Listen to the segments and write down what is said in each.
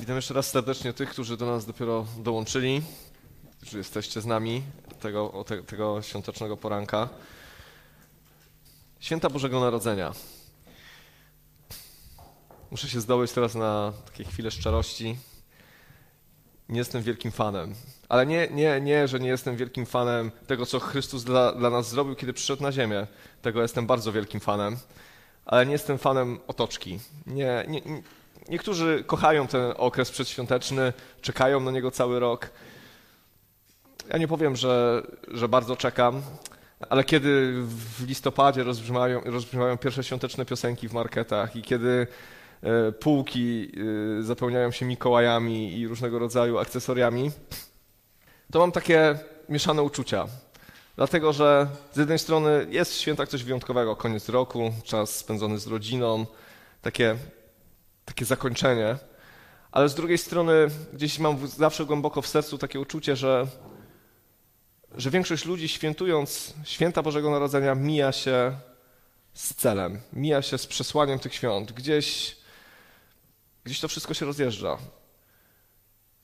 Witam jeszcze raz serdecznie tych, którzy do nas dopiero dołączyli, którzy jesteście z nami tego, te, tego świątecznego poranka. Święta Bożego Narodzenia. Muszę się zdobyć teraz na takie chwile szczerości. Nie jestem wielkim fanem. Ale nie, nie, nie, że nie jestem wielkim fanem tego, co Chrystus dla, dla nas zrobił, kiedy przyszedł na ziemię. Tego jestem bardzo wielkim fanem. Ale nie jestem fanem otoczki. Nie, nie, Niektórzy kochają ten okres przedświąteczny, czekają na niego cały rok. Ja nie powiem, że, że bardzo czekam, ale kiedy w listopadzie rozbrzmiewają, rozbrzmiewają pierwsze świąteczne piosenki w marketach i kiedy e, półki e, zapełniają się Mikołajami i różnego rodzaju akcesoriami, to mam takie mieszane uczucia. Dlatego, że z jednej strony jest w świętach coś wyjątkowego, koniec roku, czas spędzony z rodziną, takie takie zakończenie, ale z drugiej strony gdzieś mam zawsze głęboko w sercu takie uczucie, że, że większość ludzi świętując święta Bożego Narodzenia mija się z celem, mija się z przesłaniem tych świąt. Gdzieś, gdzieś to wszystko się rozjeżdża.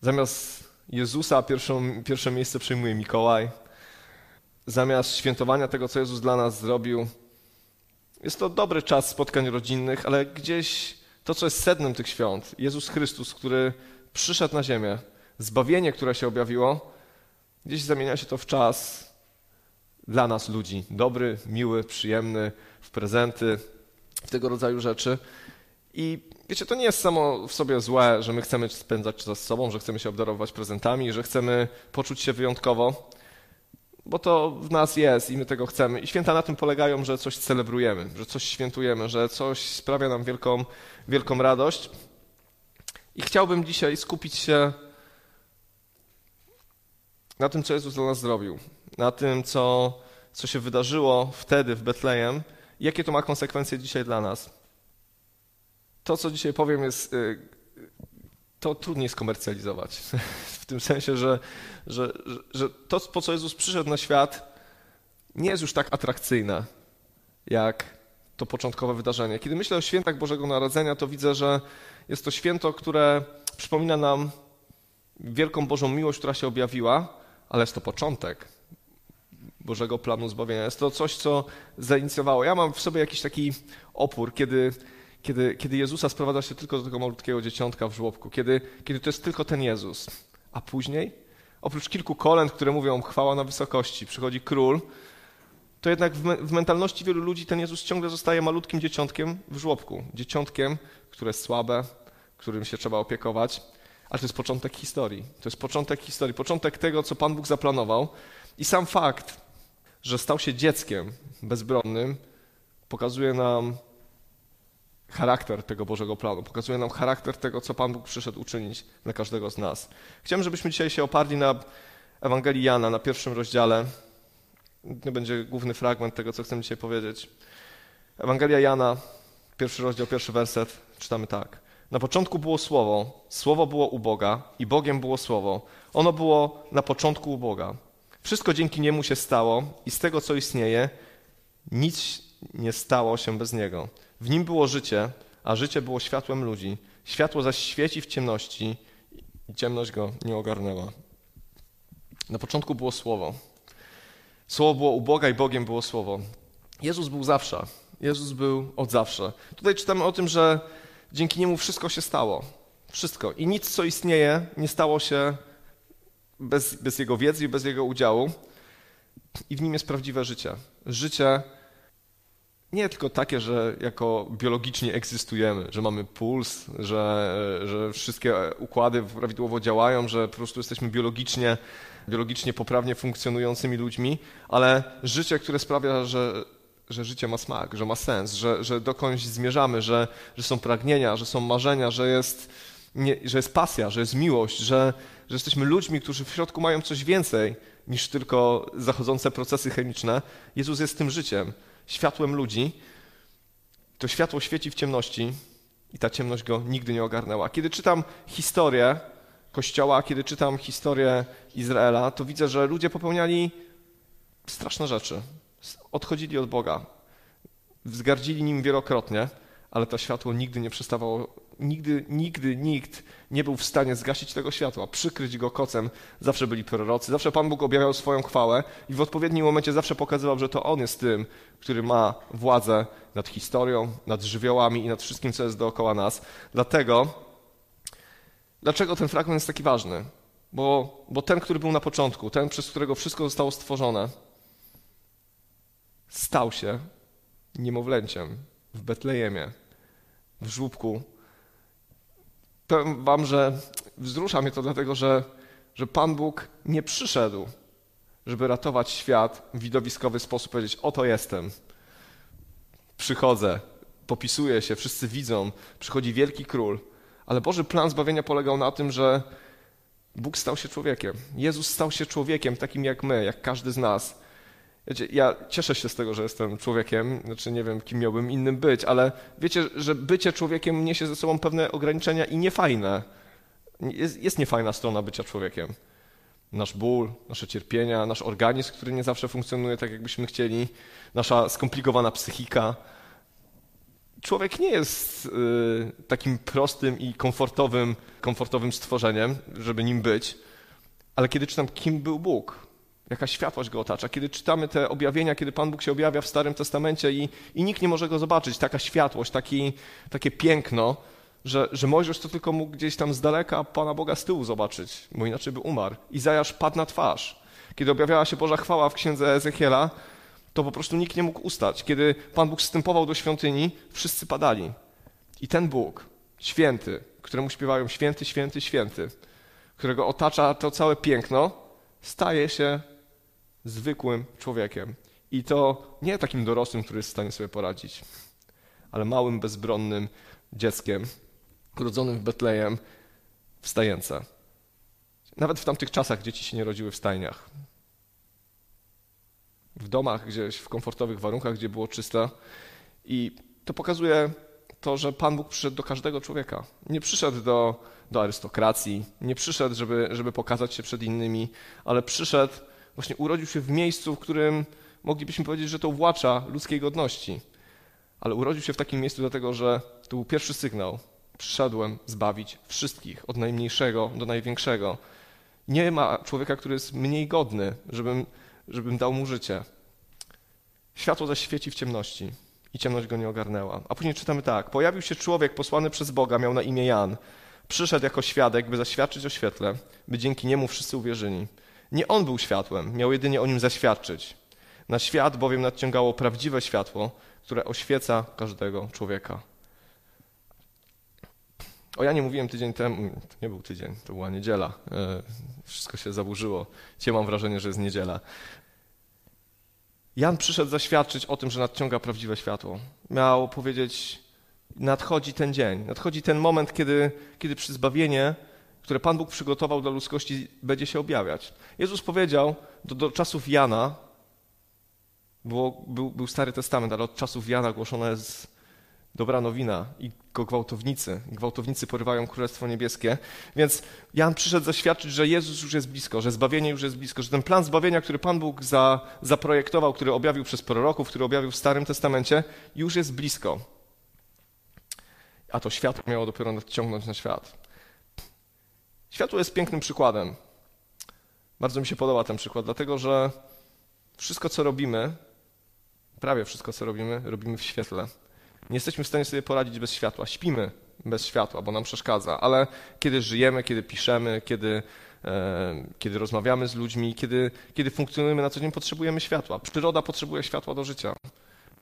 Zamiast Jezusa pierwszą, pierwsze miejsce przyjmuje Mikołaj. Zamiast świętowania tego, co Jezus dla nas zrobił, jest to dobry czas spotkań rodzinnych, ale gdzieś to, co jest sednem tych świąt, Jezus Chrystus, który przyszedł na ziemię, zbawienie, które się objawiło, gdzieś zamienia się to w czas dla nas ludzi. Dobry, miły, przyjemny, w prezenty, w tego rodzaju rzeczy. I wiecie, to nie jest samo w sobie złe, że my chcemy spędzać czas z sobą, że chcemy się obdarować prezentami, że chcemy poczuć się wyjątkowo bo to w nas jest i my tego chcemy. I święta na tym polegają, że coś celebrujemy, że coś świętujemy, że coś sprawia nam wielką, wielką radość. I chciałbym dzisiaj skupić się na tym, co Jezus dla nas zrobił, na tym, co, co się wydarzyło wtedy w Betlejem, jakie to ma konsekwencje dzisiaj dla nas. To, co dzisiaj powiem, jest y, to trudniej skomercjalizować. W tym sensie, że, że, że to, po co Jezus przyszedł na świat, nie jest już tak atrakcyjne, jak to początkowe wydarzenie. Kiedy myślę o świętach Bożego Narodzenia, to widzę, że jest to święto, które przypomina nam wielką Bożą miłość, która się objawiła, ale jest to początek Bożego planu zbawienia. Jest to coś, co zainicjowało. Ja mam w sobie jakiś taki opór, kiedy kiedy, kiedy Jezusa sprowadza się tylko do tego malutkiego dzieciątka w żłobku, kiedy, kiedy to jest tylko ten Jezus. A później, oprócz kilku kolęd, które mówią chwała na wysokości, przychodzi król, to jednak w, me, w mentalności wielu ludzi ten Jezus ciągle zostaje malutkim dzieciątkiem w żłobku. Dzieciątkiem, które jest słabe, którym się trzeba opiekować. Ale to jest początek historii. To jest początek historii, początek tego, co Pan Bóg zaplanował. I sam fakt, że stał się dzieckiem bezbronnym, pokazuje nam charakter tego Bożego planu, pokazuje nam charakter tego, co Pan Bóg przyszedł uczynić dla każdego z nas. Chciałem, żebyśmy dzisiaj się oparli na Ewangelii Jana, na pierwszym rozdziale. To będzie główny fragment tego, co chcę dzisiaj powiedzieć. Ewangelia Jana, pierwszy rozdział, pierwszy werset, czytamy tak. Na początku było Słowo, Słowo było u Boga i Bogiem było Słowo. Ono było na początku u Boga. Wszystko dzięki Niemu się stało i z tego, co istnieje, nic nie stało się bez Niego. W nim było życie, a życie było światłem ludzi. Światło zaś świeci w ciemności i ciemność go nie ogarnęła. Na początku było Słowo. Słowo było u Boga i Bogiem było Słowo. Jezus był zawsze. Jezus był od zawsze. Tutaj czytamy o tym, że dzięki Niemu wszystko się stało. Wszystko. I nic, co istnieje, nie stało się bez, bez Jego wiedzy i bez Jego udziału. I w Nim jest prawdziwe życie. Życie nie tylko takie, że jako biologicznie egzystujemy, że mamy puls, że, że wszystkie układy prawidłowo działają, że po prostu jesteśmy biologicznie, biologicznie poprawnie funkcjonującymi ludźmi, ale życie, które sprawia, że, że życie ma smak, że ma sens, że, że dokądś zmierzamy, że, że są pragnienia, że są marzenia, że jest, nie, że jest pasja, że jest miłość, że, że jesteśmy ludźmi, którzy w środku mają coś więcej niż tylko zachodzące procesy chemiczne. Jezus jest tym życiem światłem ludzi, to światło świeci w ciemności i ta ciemność go nigdy nie ogarnęła. Kiedy czytam historię Kościoła, kiedy czytam historię Izraela, to widzę, że ludzie popełniali straszne rzeczy. Odchodzili od Boga, wzgardzili nim wielokrotnie, ale to światło nigdy nie przestawało Nigdy, nigdy nikt nie był w stanie zgasić tego światła, przykryć go kocem. Zawsze byli prorocy, zawsze Pan Bóg objawiał swoją chwałę i w odpowiednim momencie zawsze pokazywał, że to On jest tym, który ma władzę nad historią, nad żywiołami i nad wszystkim, co jest dookoła nas. Dlatego, dlaczego ten fragment jest taki ważny? Bo, bo ten, który był na początku, ten, przez którego wszystko zostało stworzone, stał się niemowlęciem w Betlejemie, w żłóbku. Powiem wam, że wzrusza mnie to dlatego, że, że Pan Bóg nie przyszedł, żeby ratować świat w widowiskowy sposób, powiedzieć: Oto jestem, przychodzę, popisuję się, wszyscy widzą, przychodzi wielki król. Ale Boży plan zbawienia polegał na tym, że Bóg stał się człowiekiem. Jezus stał się człowiekiem, takim jak my, jak każdy z nas. Wiecie, ja cieszę się z tego, że jestem człowiekiem, znaczy nie wiem, kim miałbym innym być, ale wiecie, że bycie człowiekiem niesie ze sobą pewne ograniczenia i niefajne. Jest, jest niefajna strona bycia człowiekiem. Nasz ból, nasze cierpienia, nasz organizm, który nie zawsze funkcjonuje tak, jakbyśmy chcieli, nasza skomplikowana psychika. Człowiek nie jest y, takim prostym i komfortowym, komfortowym stworzeniem, żeby nim być, ale kiedy czytam, kim był Bóg, jaka światłość go otacza. Kiedy czytamy te objawienia, kiedy Pan Bóg się objawia w Starym Testamencie i, i nikt nie może go zobaczyć, taka światłość, taki, takie piękno, że, że Mojżesz to tylko mógł gdzieś tam z daleka Pana Boga z tyłu zobaczyć, bo inaczej by umarł. Izajasz padł na twarz. Kiedy objawiała się Boża chwała w księdze Ezechiela, to po prostu nikt nie mógł ustać. Kiedy Pan Bóg wstępował do świątyni, wszyscy padali. I ten Bóg, święty, któremu śpiewają święty, święty, święty, którego otacza to całe piękno, staje się zwykłym człowiekiem. I to nie takim dorosłym, który jest w stanie sobie poradzić, ale małym, bezbronnym dzieckiem, urodzonym w Betlejem w stajence. Nawet w tamtych czasach dzieci się nie rodziły w stajniach. W domach gdzieś, w komfortowych warunkach, gdzie było czysto. I to pokazuje to, że Pan Bóg przyszedł do każdego człowieka. Nie przyszedł do, do arystokracji, nie przyszedł, żeby, żeby pokazać się przed innymi, ale przyszedł właśnie urodził się w miejscu, w którym moglibyśmy powiedzieć, że to włacza ludzkiej godności. Ale urodził się w takim miejscu dlatego, że to był pierwszy sygnał. Przyszedłem zbawić wszystkich, od najmniejszego do największego. Nie ma człowieka, który jest mniej godny, żebym, żebym dał mu życie. Światło zaświeci w ciemności i ciemność go nie ogarnęła. A później czytamy tak. Pojawił się człowiek posłany przez Boga, miał na imię Jan. Przyszedł jako świadek, by zaświadczyć o świetle, by dzięki niemu wszyscy uwierzyli. Nie on był światłem, miał jedynie o nim zaświadczyć. Na świat bowiem nadciągało prawdziwe światło, które oświeca każdego człowieka. O ja nie mówiłem tydzień temu, to nie był tydzień, to była niedziela. E, wszystko się zaburzyło. Dzisiaj mam wrażenie, że jest niedziela. Jan przyszedł zaświadczyć o tym, że nadciąga prawdziwe światło. Miał powiedzieć, nadchodzi ten dzień, nadchodzi ten moment, kiedy, kiedy przy zbawienie które Pan Bóg przygotował dla ludzkości, będzie się objawiać. Jezus powiedział do, do czasów Jana, było, był, był Stary Testament, ale od czasów Jana głoszona jest dobra nowina i go gwałtownicy. Gwałtownicy porywają Królestwo Niebieskie. Więc Jan przyszedł zaświadczyć, że Jezus już jest blisko, że zbawienie już jest blisko, że ten plan zbawienia, który Pan Bóg za, zaprojektował, który objawił przez proroków, który objawił w Starym Testamencie, już jest blisko. A to światło miało dopiero nadciągnąć na świat. Światło jest pięknym przykładem. Bardzo mi się podoba ten przykład, dlatego że wszystko, co robimy, prawie wszystko, co robimy, robimy w świetle. Nie jesteśmy w stanie sobie poradzić bez światła. Śpimy bez światła, bo nam przeszkadza, ale kiedy żyjemy, kiedy piszemy, kiedy, e, kiedy rozmawiamy z ludźmi, kiedy, kiedy funkcjonujemy na co dzień, potrzebujemy światła. Przyroda potrzebuje światła do życia.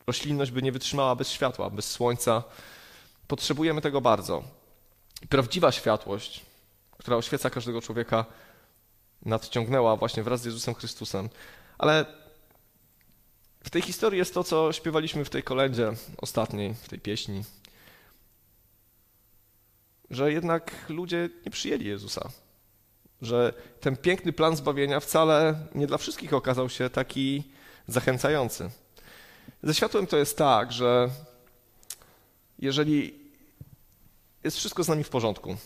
Roślinność by nie wytrzymała bez światła, bez słońca. Potrzebujemy tego bardzo. Prawdziwa światłość która oświeca każdego człowieka, nadciągnęła właśnie wraz z Jezusem Chrystusem. Ale w tej historii jest to, co śpiewaliśmy w tej kolędzie ostatniej, w tej pieśni, że jednak ludzie nie przyjęli Jezusa. Że ten piękny plan zbawienia wcale nie dla wszystkich okazał się taki zachęcający. Ze światłem to jest tak, że jeżeli jest wszystko z nami w porządku,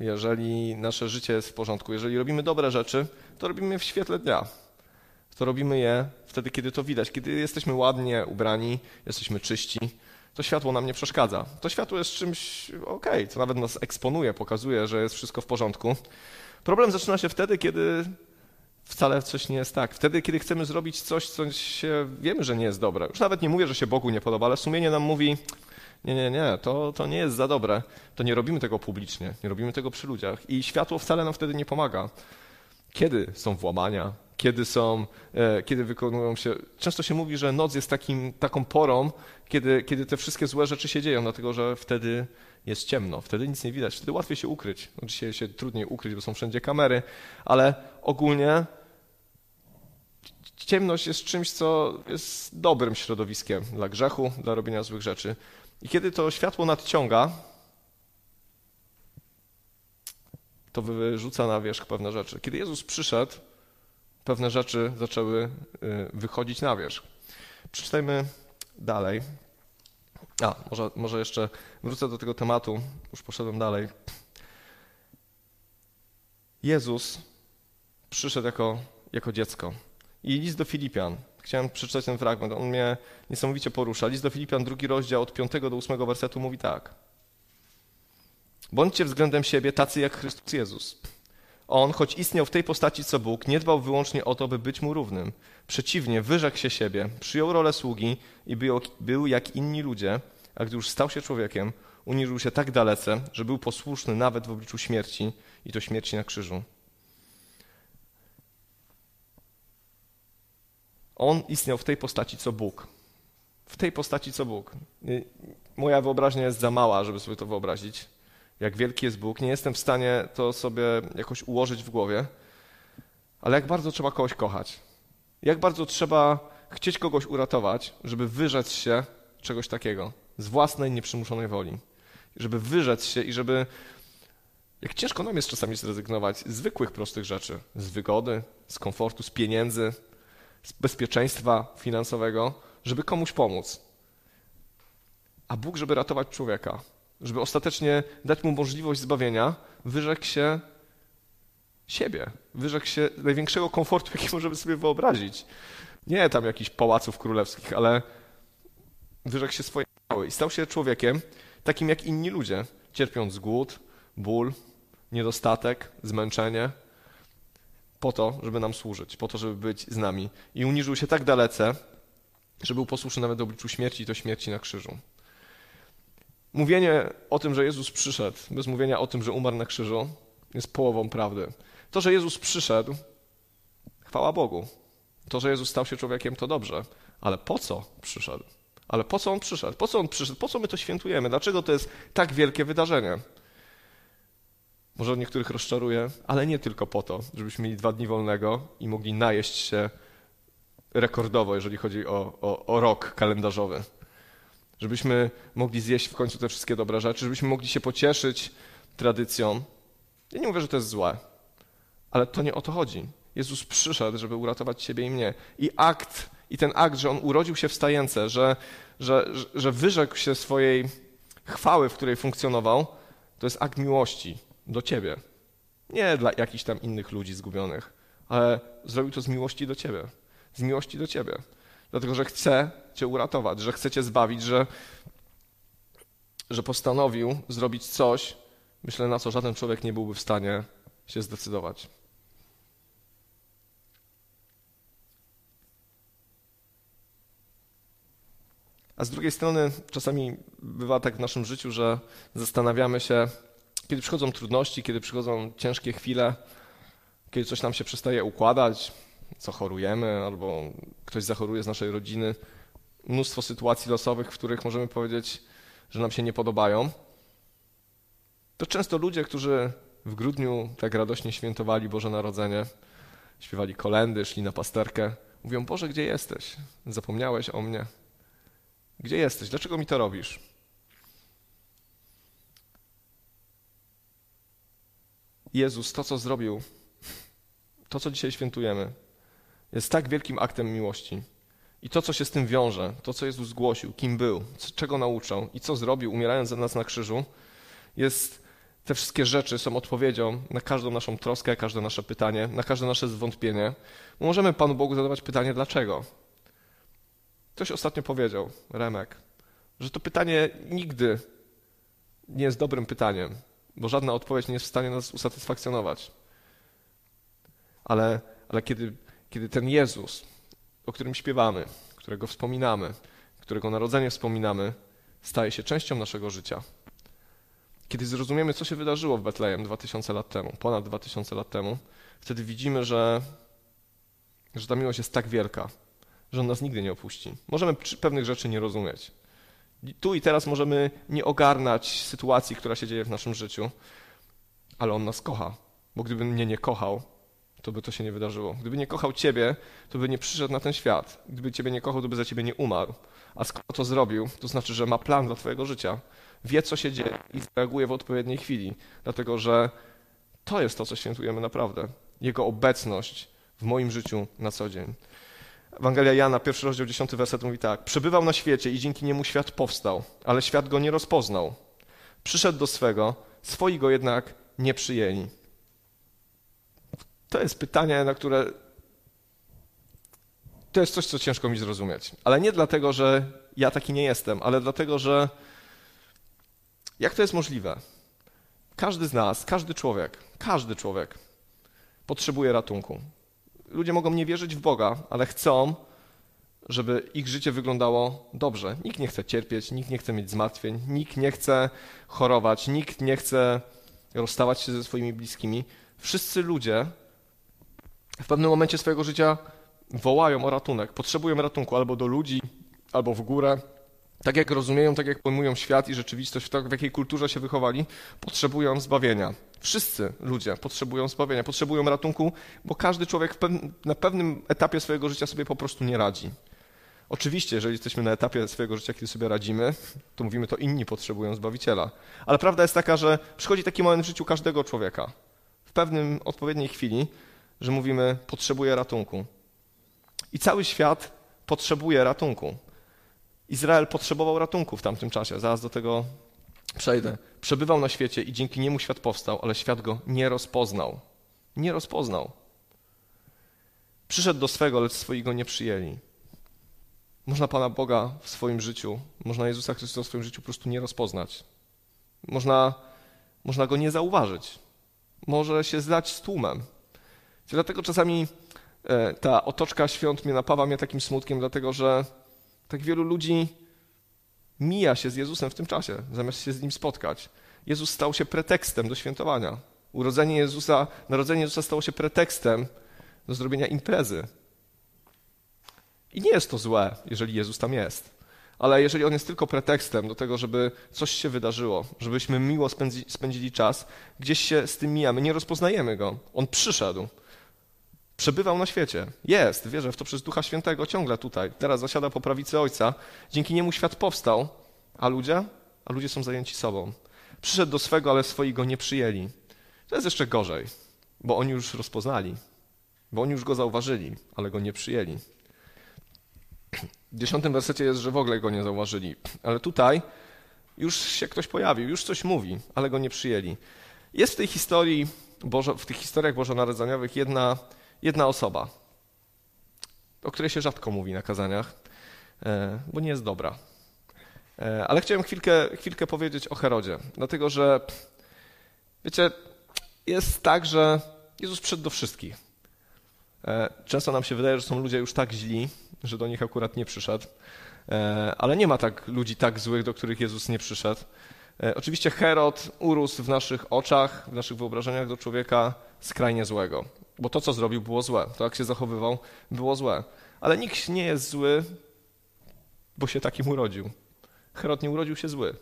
jeżeli nasze życie jest w porządku, jeżeli robimy dobre rzeczy, to robimy je w świetle dnia. To robimy je wtedy, kiedy to widać, kiedy jesteśmy ładnie ubrani, jesteśmy czyści, To światło nam nie przeszkadza. To światło jest czymś ok, co nawet nas eksponuje, pokazuje, że jest wszystko w porządku. Problem zaczyna się wtedy, kiedy wcale coś nie jest tak. Wtedy, kiedy chcemy zrobić coś, co się, wiemy, że nie jest dobre. Już nawet nie mówię, że się Bogu nie podoba, ale sumienie nam mówi, nie, nie, nie, to, to nie jest za dobre. To nie robimy tego publicznie, nie robimy tego przy ludziach. I światło wcale nam wtedy nie pomaga. Kiedy są włamania, kiedy są, e, kiedy wykonują się. Często się mówi, że noc jest takim, taką porą, kiedy, kiedy te wszystkie złe rzeczy się dzieją, dlatego że wtedy jest ciemno, wtedy nic nie widać, wtedy łatwiej się ukryć. No, dzisiaj się trudniej ukryć, bo są wszędzie kamery, ale ogólnie ciemność jest czymś, co jest dobrym środowiskiem dla grzechu, dla robienia złych rzeczy. I kiedy to światło nadciąga, to wyrzuca na wierzch pewne rzeczy. Kiedy Jezus przyszedł, pewne rzeczy zaczęły y, wychodzić na wierzch. Przeczytajmy dalej. A, może, może jeszcze wrócę do tego tematu, już poszedłem dalej. Jezus przyszedł jako, jako dziecko. I list do Filipian. Chciałem przeczytać ten fragment, on mnie niesamowicie porusza. List do Filipian, drugi rozdział, od 5 do 8 wersetu mówi tak. Bądźcie względem siebie tacy jak Chrystus Jezus. On, choć istniał w tej postaci co Bóg, nie dbał wyłącznie o to, by być mu równym. Przeciwnie, wyrzekł się siebie, przyjął rolę sługi i był, był jak inni ludzie, a gdy już stał się człowiekiem, uniżył się tak dalece, że był posłuszny nawet w obliczu śmierci i to śmierci na krzyżu. On istniał w tej postaci co Bóg. W tej postaci co Bóg. Moja wyobraźnia jest za mała, żeby sobie to wyobrazić jak wielki jest Bóg. Nie jestem w stanie to sobie jakoś ułożyć w głowie, ale jak bardzo trzeba kogoś kochać. Jak bardzo trzeba chcieć kogoś uratować, żeby wyrzec się czegoś takiego z własnej, nieprzymuszonej woli. Żeby wyrzec się i żeby. Jak ciężko nam jest czasami zrezygnować z zwykłych, prostych rzeczy, z wygody, z komfortu, z pieniędzy, bezpieczeństwa finansowego, żeby komuś pomóc. A Bóg, żeby ratować człowieka, żeby ostatecznie dać mu możliwość zbawienia, wyrzekł się siebie, wyrzekł się największego komfortu, jaki możemy sobie wyobrazić. Nie tam jakichś pałaców królewskich, ale wyrzekł się swojej i stał się człowiekiem takim jak inni ludzie, cierpiąc głód, ból, niedostatek, zmęczenie, po to, żeby nam służyć, po to, żeby być z nami. I uniżył się tak dalece, że był posłuszny nawet do obliczu śmierci i to śmierci na krzyżu. Mówienie o tym, że Jezus przyszedł, bez mówienia o tym, że umarł na krzyżu, jest połową prawdy. To, że Jezus przyszedł, chwała Bogu. To, że Jezus stał się człowiekiem, to dobrze. Ale po co przyszedł? Ale po co On przyszedł? Po co On przyszedł? Po co my to świętujemy? Dlaczego to jest tak wielkie wydarzenie? Może niektórych rozczaruje, ale nie tylko po to, żebyśmy mieli dwa dni wolnego i mogli najeść się rekordowo, jeżeli chodzi o, o, o rok kalendarzowy żebyśmy mogli zjeść w końcu te wszystkie dobre rzeczy, żebyśmy mogli się pocieszyć tradycją. Ja nie mówię, że to jest złe, ale to nie o to chodzi. Jezus przyszedł, żeby uratować ciebie i mnie. I akt, i ten akt, że on urodził się w stajence, że, że, że wyrzekł się swojej chwały, w której funkcjonował, to jest akt miłości do ciebie. Nie dla jakichś tam innych ludzi zgubionych, ale zrobił to z miłości do ciebie. Z miłości do ciebie dlatego że chce cię uratować, że chce cię zbawić, że, że postanowił zrobić coś, myślę, na co żaden człowiek nie byłby w stanie się zdecydować. A z drugiej strony, czasami bywa tak w naszym życiu, że zastanawiamy się, kiedy przychodzą trudności, kiedy przychodzą ciężkie chwile, kiedy coś nam się przestaje układać, co chorujemy, albo ktoś zachoruje z naszej rodziny. Mnóstwo sytuacji losowych, w których możemy powiedzieć, że nam się nie podobają. To często ludzie, którzy w grudniu tak radośnie świętowali Boże Narodzenie, śpiewali kolendy, szli na pasterkę, mówią: Boże, gdzie jesteś? Zapomniałeś o mnie. Gdzie jesteś? Dlaczego mi to robisz? Jezus, to co zrobił, to co dzisiaj świętujemy, jest tak wielkim aktem miłości. I to, co się z tym wiąże, to, co Jezus zgłosił, kim był, czego nauczał i co zrobił, umierając za nas na krzyżu, jest, te wszystkie rzeczy są odpowiedzią na każdą naszą troskę, każde nasze pytanie, na każde nasze zwątpienie. możemy Panu Bogu zadawać pytanie, dlaczego? Ktoś ostatnio powiedział, Remek, że to pytanie nigdy nie jest dobrym pytaniem, bo żadna odpowiedź nie jest w stanie nas usatysfakcjonować. Ale, ale kiedy, kiedy ten Jezus, o którym śpiewamy, którego wspominamy, którego narodzenie wspominamy, staje się częścią naszego życia, kiedy zrozumiemy, co się wydarzyło w Betlejem 2000 lat temu, ponad 2000 lat temu, wtedy widzimy, że, że ta miłość jest tak wielka, że on nas nigdy nie opuści. Możemy pewnych rzeczy nie rozumieć. Tu i teraz możemy nie ogarnać sytuacji, która się dzieje w naszym życiu, ale on nas kocha, bo gdyby mnie nie kochał, to by to się nie wydarzyło. Gdyby nie kochał ciebie, to by nie przyszedł na ten świat. Gdyby ciebie nie kochał, to by za ciebie nie umarł. A skoro to zrobił, to znaczy, że ma plan dla twojego życia. Wie, co się dzieje i zareaguje w odpowiedniej chwili. Dlatego, że to jest to, co świętujemy naprawdę. Jego obecność w moim życiu na co dzień. Ewangelia Jana, pierwszy rozdział, dziesiąty werset mówi tak. Przebywał na świecie i dzięki niemu świat powstał, ale świat go nie rozpoznał. Przyszedł do swego, swoi go jednak nie przyjęli. To jest pytanie, na które to jest coś, co ciężko mi zrozumieć. Ale nie dlatego, że ja taki nie jestem, ale dlatego, że jak to jest możliwe? Każdy z nas, każdy człowiek, każdy człowiek potrzebuje ratunku. Ludzie mogą nie wierzyć w Boga, ale chcą, żeby ich życie wyglądało dobrze. Nikt nie chce cierpieć, nikt nie chce mieć zmartwień, nikt nie chce chorować, nikt nie chce rozstawać się ze swoimi bliskimi. Wszyscy ludzie w pewnym momencie swojego życia wołają o ratunek, potrzebują ratunku albo do ludzi, albo w górę. Tak jak rozumieją, tak jak pojmują świat i rzeczywistość, tak w jakiej kulturze się wychowali, potrzebują zbawienia. Wszyscy ludzie potrzebują zbawienia, potrzebują ratunku, bo każdy człowiek na pewnym etapie swojego życia sobie po prostu nie radzi. Oczywiście, jeżeli jesteśmy na etapie swojego życia, kiedy sobie radzimy, to mówimy, to inni potrzebują Zbawiciela. Ale prawda jest taka, że przychodzi taki moment w życiu każdego człowieka, w pewnym odpowiedniej chwili, że mówimy, potrzebuję ratunku. I cały świat potrzebuje ratunku. Izrael potrzebował ratunku w tamtym czasie, zaraz do tego przejdę. Przebywał na świecie i dzięki niemu świat powstał, ale świat go nie rozpoznał. Nie rozpoznał. Przyszedł do swego, lecz swoi go nie przyjęli. Można Pana Boga w swoim życiu, można Jezusa Chrystusa w swoim życiu po prostu nie rozpoznać. Można, można go nie zauważyć. Może się zdać z tłumem. Dlatego czasami e, ta otoczka świąt mnie napawa mnie takim smutkiem, dlatego że tak wielu ludzi mija się z Jezusem w tym czasie, zamiast się z Nim spotkać. Jezus stał się pretekstem do świętowania. Urodzenie Jezusa, narodzenie Jezusa stało się pretekstem do zrobienia imprezy. I nie jest to złe, jeżeli Jezus tam jest. Ale jeżeli on jest tylko pretekstem do tego, żeby coś się wydarzyło, żebyśmy miło spędzili czas, gdzieś się z tym mijamy, nie rozpoznajemy go. On przyszedł. Przebywał na świecie. Jest, wierzę w to przez Ducha Świętego ciągle tutaj. Teraz zasiada po prawicy Ojca. Dzięki niemu świat powstał. A ludzie? A ludzie są zajęci sobą. Przyszedł do swego, ale swoi go nie przyjęli. To jest jeszcze gorzej, bo oni już rozpoznali, bo oni już go zauważyli, ale go nie przyjęli. W dziesiątym wersecie jest, że w ogóle go nie zauważyli, ale tutaj już się ktoś pojawił, już coś mówi, ale go nie przyjęli. Jest w tej historii, w tych historiach bożonarodzeniowych jedna jedna osoba, o której się rzadko mówi na kazaniach, e, bo nie jest dobra. E, ale chciałem chwilkę, chwilkę powiedzieć o Herodzie, dlatego że, wiecie, jest tak, że Jezus przyszedł do wszystkich. E, często nam się wydaje, że są ludzie już tak źli, że do nich akurat nie przyszedł, ale nie ma tak ludzi tak złych, do których Jezus nie przyszedł. Oczywiście Herod urósł w naszych oczach, w naszych wyobrażeniach do człowieka skrajnie złego. Bo to, co zrobił, było złe. To, jak się zachowywał, było złe. Ale nikt nie jest zły, bo się takim urodził. Herod nie urodził się zły.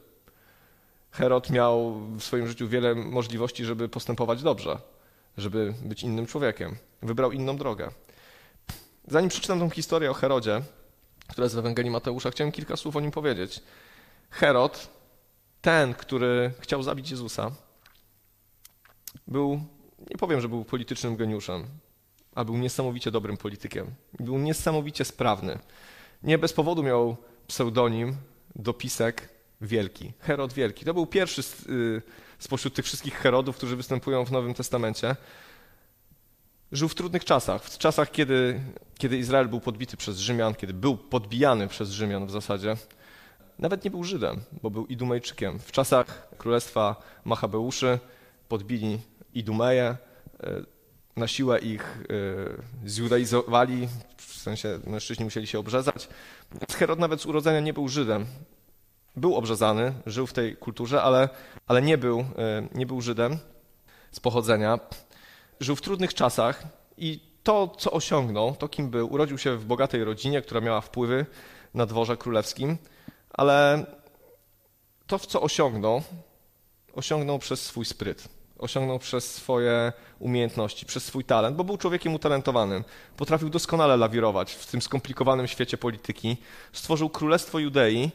Herod miał w swoim życiu wiele możliwości, żeby postępować dobrze, żeby być innym człowiekiem. Wybrał inną drogę. Zanim przeczytam tą historię o Herodzie, która jest w Ewangelii Mateusza, chciałem kilka słów o nim powiedzieć. Herod, ten, który chciał zabić Jezusa, był nie powiem, że był politycznym geniuszem, a był niesamowicie dobrym politykiem. Był niesamowicie sprawny. Nie bez powodu miał pseudonim, dopisek Wielki. Herod Wielki. To był pierwszy z, y, spośród tych wszystkich Herodów, którzy występują w Nowym Testamencie. Żył w trudnych czasach, w czasach, kiedy, kiedy Izrael był podbity przez Rzymian, kiedy był podbijany przez Rzymian w zasadzie. Nawet nie był Żydem, bo był Idumejczykiem. W czasach królestwa Machabeuszy podbili Idumeję, e, na siłę ich e, zjudaizowali, w sensie mężczyźni musieli się obrzezać. Herod nawet z urodzenia nie był Żydem. Był obrzezany, żył w tej kulturze, ale, ale nie, był, e, nie był Żydem z pochodzenia. Żył w trudnych czasach i to, co osiągnął, to kim był, urodził się w bogatej rodzinie, która miała wpływy na dworze królewskim, ale to, co osiągnął, osiągnął przez swój spryt osiągnął przez swoje umiejętności, przez swój talent, bo był człowiekiem utalentowanym. Potrafił doskonale lawirować w tym skomplikowanym świecie polityki. Stworzył Królestwo Judei,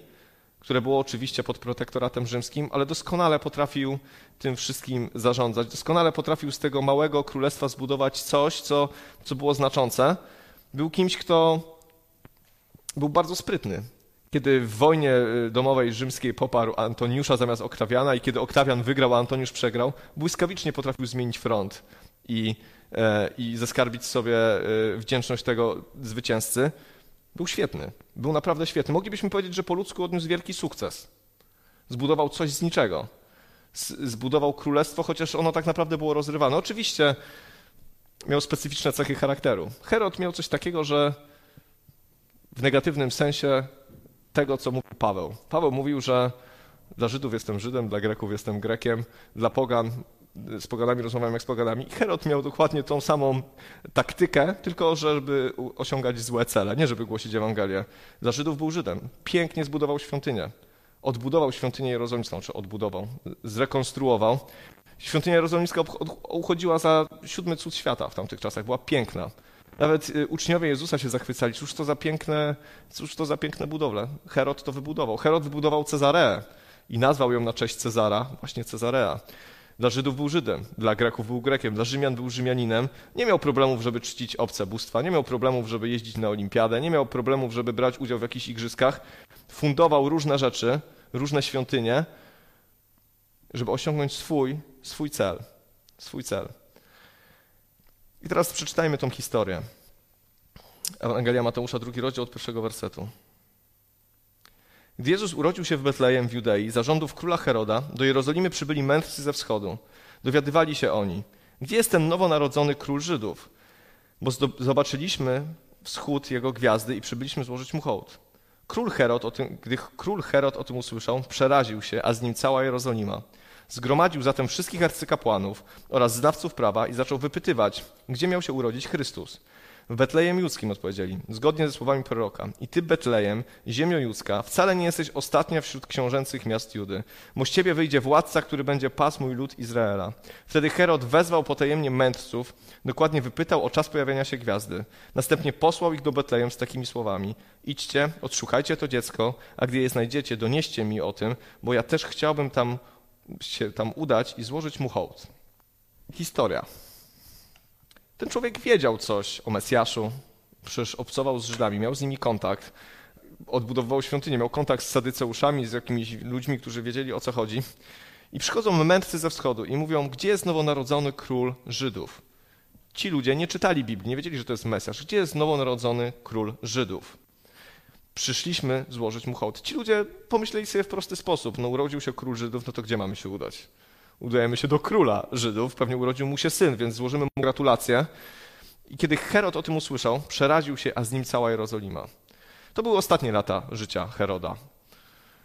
które było oczywiście pod protektoratem rzymskim, ale doskonale potrafił tym wszystkim zarządzać. Doskonale potrafił z tego małego królestwa zbudować coś, co, co było znaczące. Był kimś, kto był bardzo sprytny kiedy w wojnie y, domowej rzymskiej poparł Antoniusza zamiast Oktawiana i kiedy Oktawian wygrał, a Antoniusz przegrał, błyskawicznie potrafił zmienić front i, e, i zaskarbić sobie e, wdzięczność tego zwycięzcy. Był świetny, był naprawdę świetny. Moglibyśmy powiedzieć, że po ludzku odniósł wielki sukces. Zbudował coś z niczego. Zbudował królestwo, chociaż ono tak naprawdę było rozrywane. Oczywiście miał specyficzne cechy charakteru. Herod miał coś takiego, że w negatywnym sensie tego, co mówił Paweł. Paweł mówił, że dla Żydów jestem Żydem, dla Greków jestem Grekiem, dla Pogan z poganami rozmawiam jak z poganami. I Herod miał dokładnie tą samą taktykę, tylko żeby osiągać złe cele, nie żeby głosić Ewangelię. Dla Żydów był Żydem. Pięknie zbudował świątynię. Odbudował świątynię jerozolimską, czy odbudował, zrekonstruował. Świątynia jerozolimska uchodziła za siódmy cud świata w tamtych czasach. Była piękna. Nawet y, uczniowie Jezusa się zachwycali. Cóż to za piękne, cóż to za piękne budowle. Herod to wybudował. Herod wybudował Cezareę i nazwał ją na cześć Cezara, właśnie Cezarea. Dla Żydów był Żydem, dla Greków był Grekiem, dla Rzymian był Rzymianinem. Nie miał problemów, żeby czcić obce bóstwa, nie miał problemów, żeby jeździć na olimpiadę, nie miał problemów, żeby brać udział w jakichś igrzyskach. Fundował różne rzeczy, różne świątynie, żeby osiągnąć swój, swój cel. Swój cel. I teraz przeczytajmy tą historię. Ewangelia Mateusza, drugi rozdział od pierwszego wersetu. Gdy Jezus urodził się w Betlejem w Judei, za rządów króla Heroda, do Jerozolimy przybyli mędrcy ze wschodu. Dowiadywali się oni, gdzie jest ten nowonarodzony król Żydów? Bo zobaczyliśmy wschód jego gwiazdy i przybyliśmy złożyć mu hołd. Król Herod, o tym, gdy król Herod o tym usłyszał, przeraził się, a z nim cała Jerozolima. Zgromadził zatem wszystkich arcykapłanów oraz znawców prawa i zaczął wypytywać, gdzie miał się urodzić Chrystus. W Betlejem Judzkim odpowiedzieli, zgodnie ze słowami proroka. I ty, Betlejem, ziemio judzka, wcale nie jesteś ostatnia wśród książęcych miast Judy, bo z ciebie wyjdzie władca, który będzie pasł mój lud Izraela. Wtedy Herod wezwał potajemnie mędrców, dokładnie wypytał o czas pojawienia się gwiazdy. Następnie posłał ich do Betlejem z takimi słowami. Idźcie, odszukajcie to dziecko, a gdy je znajdziecie, donieście mi o tym, bo ja też chciałbym tam się tam udać i złożyć mu hołd. Historia. Ten człowiek wiedział coś o Mesjaszu, przecież obcował z Żydami, miał z nimi kontakt, odbudowywał świątynię, miał kontakt z sadyceuszami, z jakimiś ludźmi, którzy wiedzieli o co chodzi. I przychodzą mędrcy ze wschodu i mówią, gdzie jest nowonarodzony król Żydów? Ci ludzie nie czytali Biblii, nie wiedzieli, że to jest Mesjasz. Gdzie jest nowonarodzony król Żydów? Przyszliśmy złożyć mu hołd. Ci ludzie pomyśleli sobie w prosty sposób, no urodził się król Żydów, no to gdzie mamy się udać? Udajemy się do króla Żydów, pewnie urodził mu się syn, więc złożymy mu gratulacje. I kiedy Herod o tym usłyszał, przeraził się, a z nim cała Jerozolima. To były ostatnie lata życia Heroda.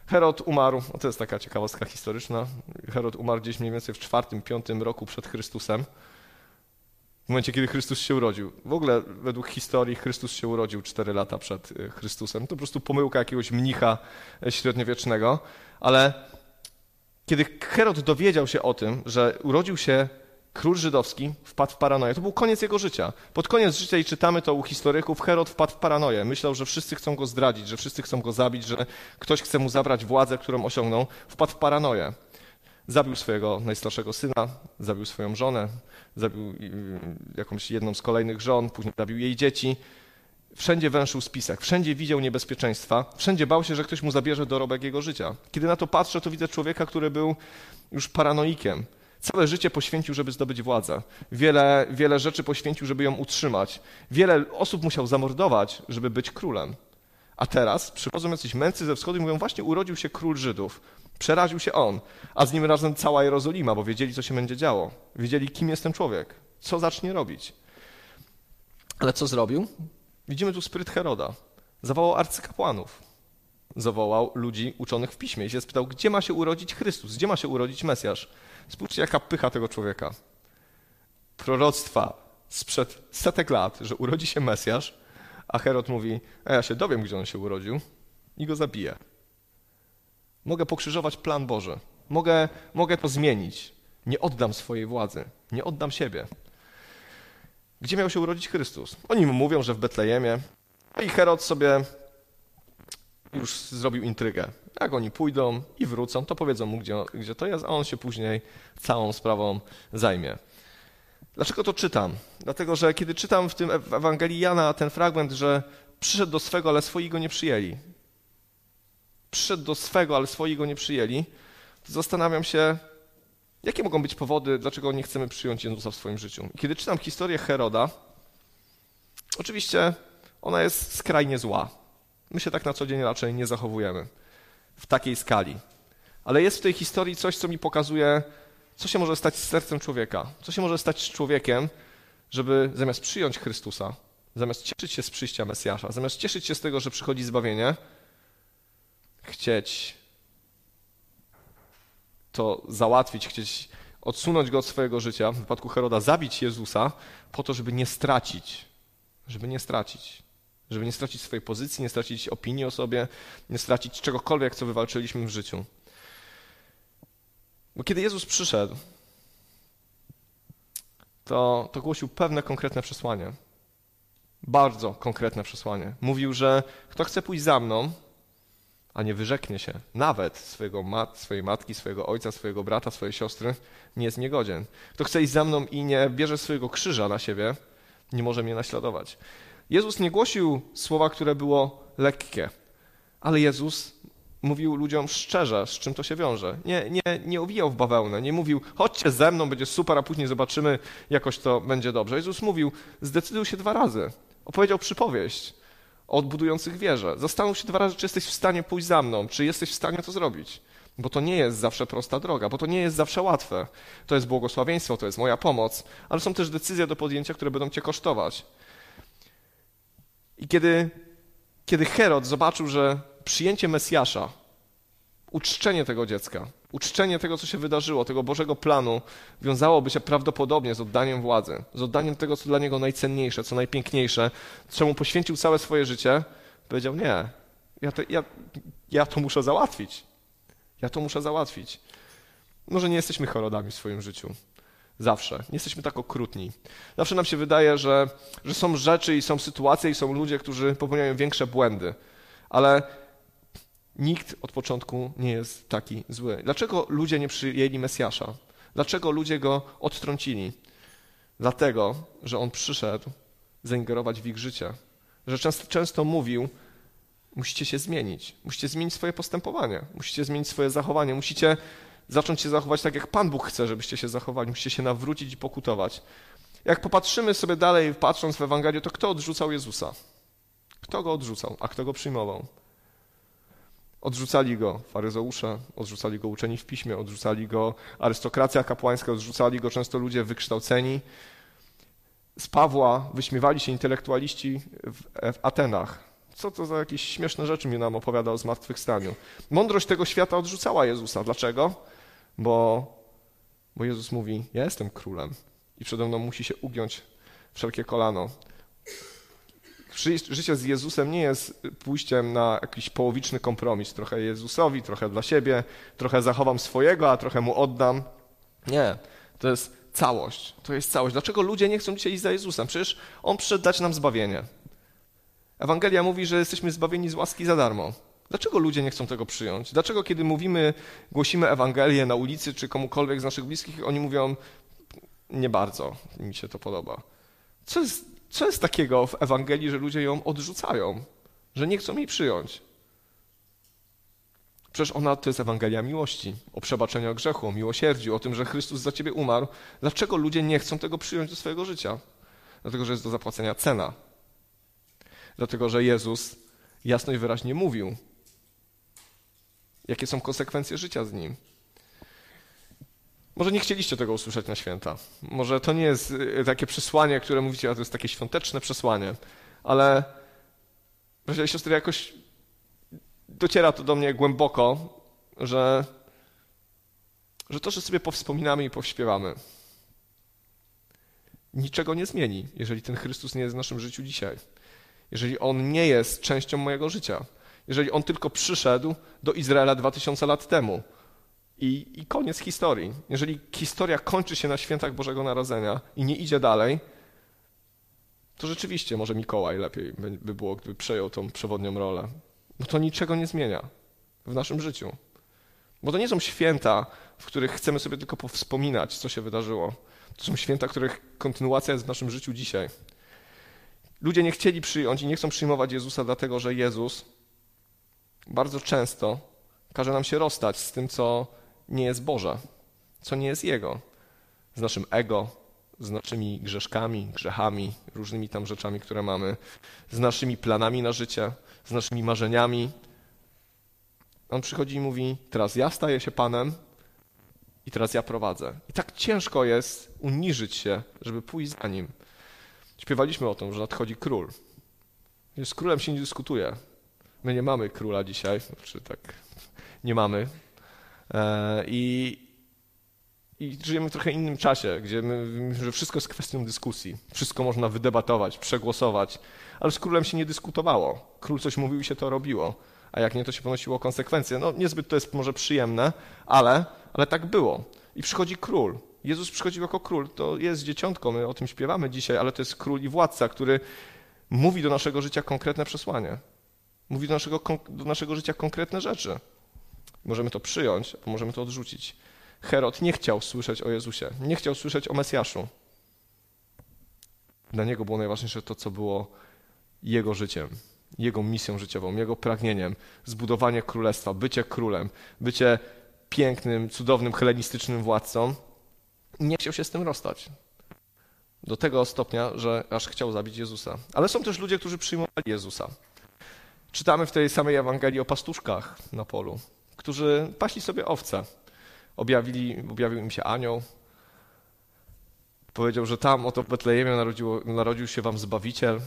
Herod umarł, to jest taka ciekawostka historyczna, Herod umarł gdzieś mniej więcej w piątym roku przed Chrystusem w momencie, kiedy Chrystus się urodził. W ogóle według historii Chrystus się urodził 4 lata przed y, Chrystusem. To po prostu pomyłka jakiegoś mnicha e, średniowiecznego, ale kiedy Herod dowiedział się o tym, że urodził się król żydowski, wpadł w paranoję. To był koniec jego życia. Pod koniec życia, i czytamy to u historyków, Herod wpadł w paranoję. Myślał, że wszyscy chcą go zdradzić, że wszyscy chcą go zabić, że ktoś chce mu zabrać władzę, którą osiągnął. Wpadł w paranoję. Zabił swojego najstarszego syna, zabił swoją żonę, zabił jakąś jedną z kolejnych żon, później zabił jej dzieci. Wszędzie węszył spisek, wszędzie widział niebezpieczeństwa, wszędzie bał się, że ktoś mu zabierze dorobek jego życia. Kiedy na to patrzę, to widzę człowieka, który był już paranoikiem. Całe życie poświęcił, żeby zdobyć władzę. Wiele, wiele rzeczy poświęcił, żeby ją utrzymać. Wiele osób musiał zamordować, żeby być królem. A teraz przychodzą jacyś mędrcy ze wschodu i mówią, właśnie urodził się król Żydów. Przeraził się on, a z nim razem cała Jerozolima, bo wiedzieli, co się będzie działo. Wiedzieli, kim jest ten człowiek, co zacznie robić. Ale co zrobił? Widzimy tu spryt Heroda. Zawołał arcykapłanów. Zawołał ludzi uczonych w piśmie i się spytał, gdzie ma się urodzić Chrystus, gdzie ma się urodzić Mesjasz. Spójrzcie, jaka pycha tego człowieka. Proroctwa sprzed setek lat, że urodzi się Mesjasz, a Herod mówi, a ja się dowiem, gdzie on się urodził i go zabiję. Mogę pokrzyżować plan Boży. Mogę, mogę to zmienić. Nie oddam swojej władzy. Nie oddam siebie. Gdzie miał się urodzić Chrystus? Oni mu mówią, że w Betlejemie. I Herod sobie już zrobił intrygę. Jak oni pójdą i wrócą, to powiedzą mu, gdzie, gdzie to jest, a on się później całą sprawą zajmie. Dlaczego to czytam? Dlatego, że kiedy czytam w tym Ewangelii Jana ten fragment, że przyszedł do swego, ale swoi go nie przyjęli. Przyszedł do swego, ale swoi go nie przyjęli, to zastanawiam się, jakie mogą być powody, dlaczego nie chcemy przyjąć Jezusa w swoim życiu. I kiedy czytam historię Heroda, oczywiście ona jest skrajnie zła. My się tak na co dzień raczej nie zachowujemy w takiej skali. Ale jest w tej historii coś, co mi pokazuje, co się może stać z sercem człowieka? Co się może stać z człowiekiem, żeby zamiast przyjąć Chrystusa, zamiast cieszyć się z przyjścia Mesjasza, zamiast cieszyć się z tego, że przychodzi zbawienie, chcieć to załatwić, chcieć odsunąć go od swojego życia, w wypadku Heroda zabić Jezusa, po to, żeby nie stracić, żeby nie stracić, żeby nie stracić swojej pozycji, nie stracić opinii o sobie, nie stracić czegokolwiek, co wywalczyliśmy w życiu. Bo kiedy Jezus przyszedł, to, to głosił pewne konkretne przesłanie. Bardzo konkretne przesłanie. Mówił, że kto chce pójść za mną, a nie wyrzeknie się nawet swojego mat, swojej matki, swojego ojca, swojego brata, swojej siostry, nie jest niegodzien. Kto chce iść za mną i nie bierze swojego krzyża na siebie, nie może mnie naśladować. Jezus nie głosił słowa, które było lekkie, ale Jezus mówił ludziom szczerze, z czym to się wiąże. Nie, nie, nie owijał w bawełnę, nie mówił, chodźcie ze mną, będzie super, a później zobaczymy, jakoś to będzie dobrze. Jezus mówił, zdecyduj się dwa razy. Opowiedział przypowieść o odbudujących wieżę. Zastanów się dwa razy, czy jesteś w stanie pójść za mną, czy jesteś w stanie to zrobić. Bo to nie jest zawsze prosta droga, bo to nie jest zawsze łatwe. To jest błogosławieństwo, to jest moja pomoc, ale są też decyzje do podjęcia, które będą cię kosztować. I kiedy, kiedy Herod zobaczył, że przyjęcie Mesjasza, uczczenie tego dziecka, uczczenie tego, co się wydarzyło, tego Bożego planu, wiązałoby się prawdopodobnie z oddaniem władzy, z oddaniem tego, co dla niego najcenniejsze, co najpiękniejsze, czemu poświęcił całe swoje życie, powiedział: Nie, ja to, ja, ja to muszę załatwić. Ja to muszę załatwić. Może nie jesteśmy chorodami w swoim życiu. Zawsze. Nie jesteśmy tak okrutni. Zawsze nam się wydaje, że, że są rzeczy i są sytuacje i są ludzie, którzy popełniają większe błędy. Ale Nikt od początku nie jest taki zły. Dlaczego ludzie nie przyjęli Mesjasza? Dlaczego ludzie go odtrącili? Dlatego, że on przyszedł zaingerować w ich życie. Że często, często mówił, musicie się zmienić, musicie zmienić swoje postępowanie, musicie zmienić swoje zachowanie, musicie zacząć się zachować tak, jak Pan Bóg chce, żebyście się zachowali, musicie się nawrócić i pokutować. Jak popatrzymy sobie dalej, patrząc w Ewangelię, to kto odrzucał Jezusa? Kto go odrzucał, a kto go przyjmował? Odrzucali go faryzeusze, odrzucali go uczeni w piśmie, odrzucali go arystokracja kapłańska, odrzucali go często ludzie wykształceni. Z Pawła wyśmiewali się intelektualiści w, w Atenach. Co to za jakieś śmieszne rzeczy mi nam opowiada o zmartwychwstaniu. Mądrość tego świata odrzucała Jezusa. Dlaczego? Bo, bo Jezus mówi, ja jestem królem i przede mną musi się ugiąć wszelkie kolano. Życie z Jezusem nie jest pójściem na jakiś połowiczny kompromis. Trochę Jezusowi, trochę dla siebie, trochę zachowam swojego, a trochę mu oddam. Nie, to jest całość. To jest całość. Dlaczego ludzie nie chcą dzisiaj iść za Jezusem? Przecież On przyszedł dać nam zbawienie. Ewangelia mówi, że jesteśmy zbawieni z łaski za darmo. Dlaczego ludzie nie chcą tego przyjąć? Dlaczego, kiedy mówimy, głosimy Ewangelię na ulicy czy komukolwiek z naszych bliskich, oni mówią, nie bardzo mi się to podoba. Co jest co jest takiego w Ewangelii, że ludzie ją odrzucają, że nie chcą jej przyjąć? Przecież ona to jest Ewangelia miłości, o przebaczeniu grzechu, o miłosierdziu, o tym, że Chrystus za ciebie umarł. Dlaczego ludzie nie chcą tego przyjąć do swojego życia? Dlatego, że jest do zapłacenia cena. Dlatego, że Jezus jasno i wyraźnie mówił, jakie są konsekwencje życia z nim. Może nie chcieliście tego usłyszeć na święta. Może to nie jest y, takie przesłanie, które mówicie, a to jest takie świąteczne przesłanie, ale bracia i siostry, jakoś dociera to do mnie głęboko, że, że to, że sobie powspominamy i powśpiewamy, niczego nie zmieni, jeżeli ten Chrystus nie jest w naszym życiu dzisiaj. Jeżeli On nie jest częścią mojego życia. Jeżeli On tylko przyszedł do Izraela 2000 lat temu. I, I koniec historii. Jeżeli historia kończy się na świętach Bożego Narodzenia i nie idzie dalej, to rzeczywiście może Mikołaj lepiej by było, gdyby przejął tą przewodnią rolę. Bo to niczego nie zmienia w naszym życiu. Bo to nie są święta, w których chcemy sobie tylko powspominać, co się wydarzyło. To są święta, których kontynuacja jest w naszym życiu dzisiaj. Ludzie nie chcieli przyjąć i nie chcą przyjmować Jezusa, dlatego że Jezus bardzo często każe nam się rozstać z tym, co nie jest Boże, co nie jest Jego, z naszym ego, z naszymi grzeszkami, grzechami, różnymi tam rzeczami, które mamy, z naszymi planami na życie, z naszymi marzeniami. On przychodzi i mówi: Teraz ja staję się Panem i teraz ja prowadzę. I tak ciężko jest uniżyć się, żeby pójść za nim. Śpiewaliśmy o tym, że nadchodzi król. Z królem się nie dyskutuje. My nie mamy króla dzisiaj, czy tak nie mamy. E, I, i żyjemy w trochę innym czasie, gdzie my, że wszystko jest kwestią dyskusji. Wszystko można wydebatować, przegłosować, ale z królem się nie dyskutowało. Król coś mówił i się to robiło, a jak nie, to się ponosiło konsekwencje. No niezbyt to jest może przyjemne, ale, ale tak było. I przychodzi król. Jezus przychodził jako król. To jest dzieciątko, my o tym śpiewamy dzisiaj, ale to jest król i władca, który mówi do naszego życia konkretne przesłanie. Mówi do naszego, do naszego życia konkretne rzeczy. Możemy to przyjąć, a możemy to odrzucić. Herod nie chciał słyszeć o Jezusie, nie chciał słyszeć o Mesjaszu. Dla niego było najważniejsze to, co było jego życiem, jego misją życiową, jego pragnieniem zbudowanie królestwa, bycie królem, bycie pięknym, cudownym, helenistycznym władcą. Nie chciał się z tym rozstać. Do tego stopnia, że aż chciał zabić Jezusa. Ale są też ludzie, którzy przyjmowali Jezusa. Czytamy w tej samej Ewangelii o pastuszkach na polu, którzy paśli sobie owce. Objawili, objawił im się anioł. Powiedział, że tam oto w Betlejemie narodził się wam Zbawiciel.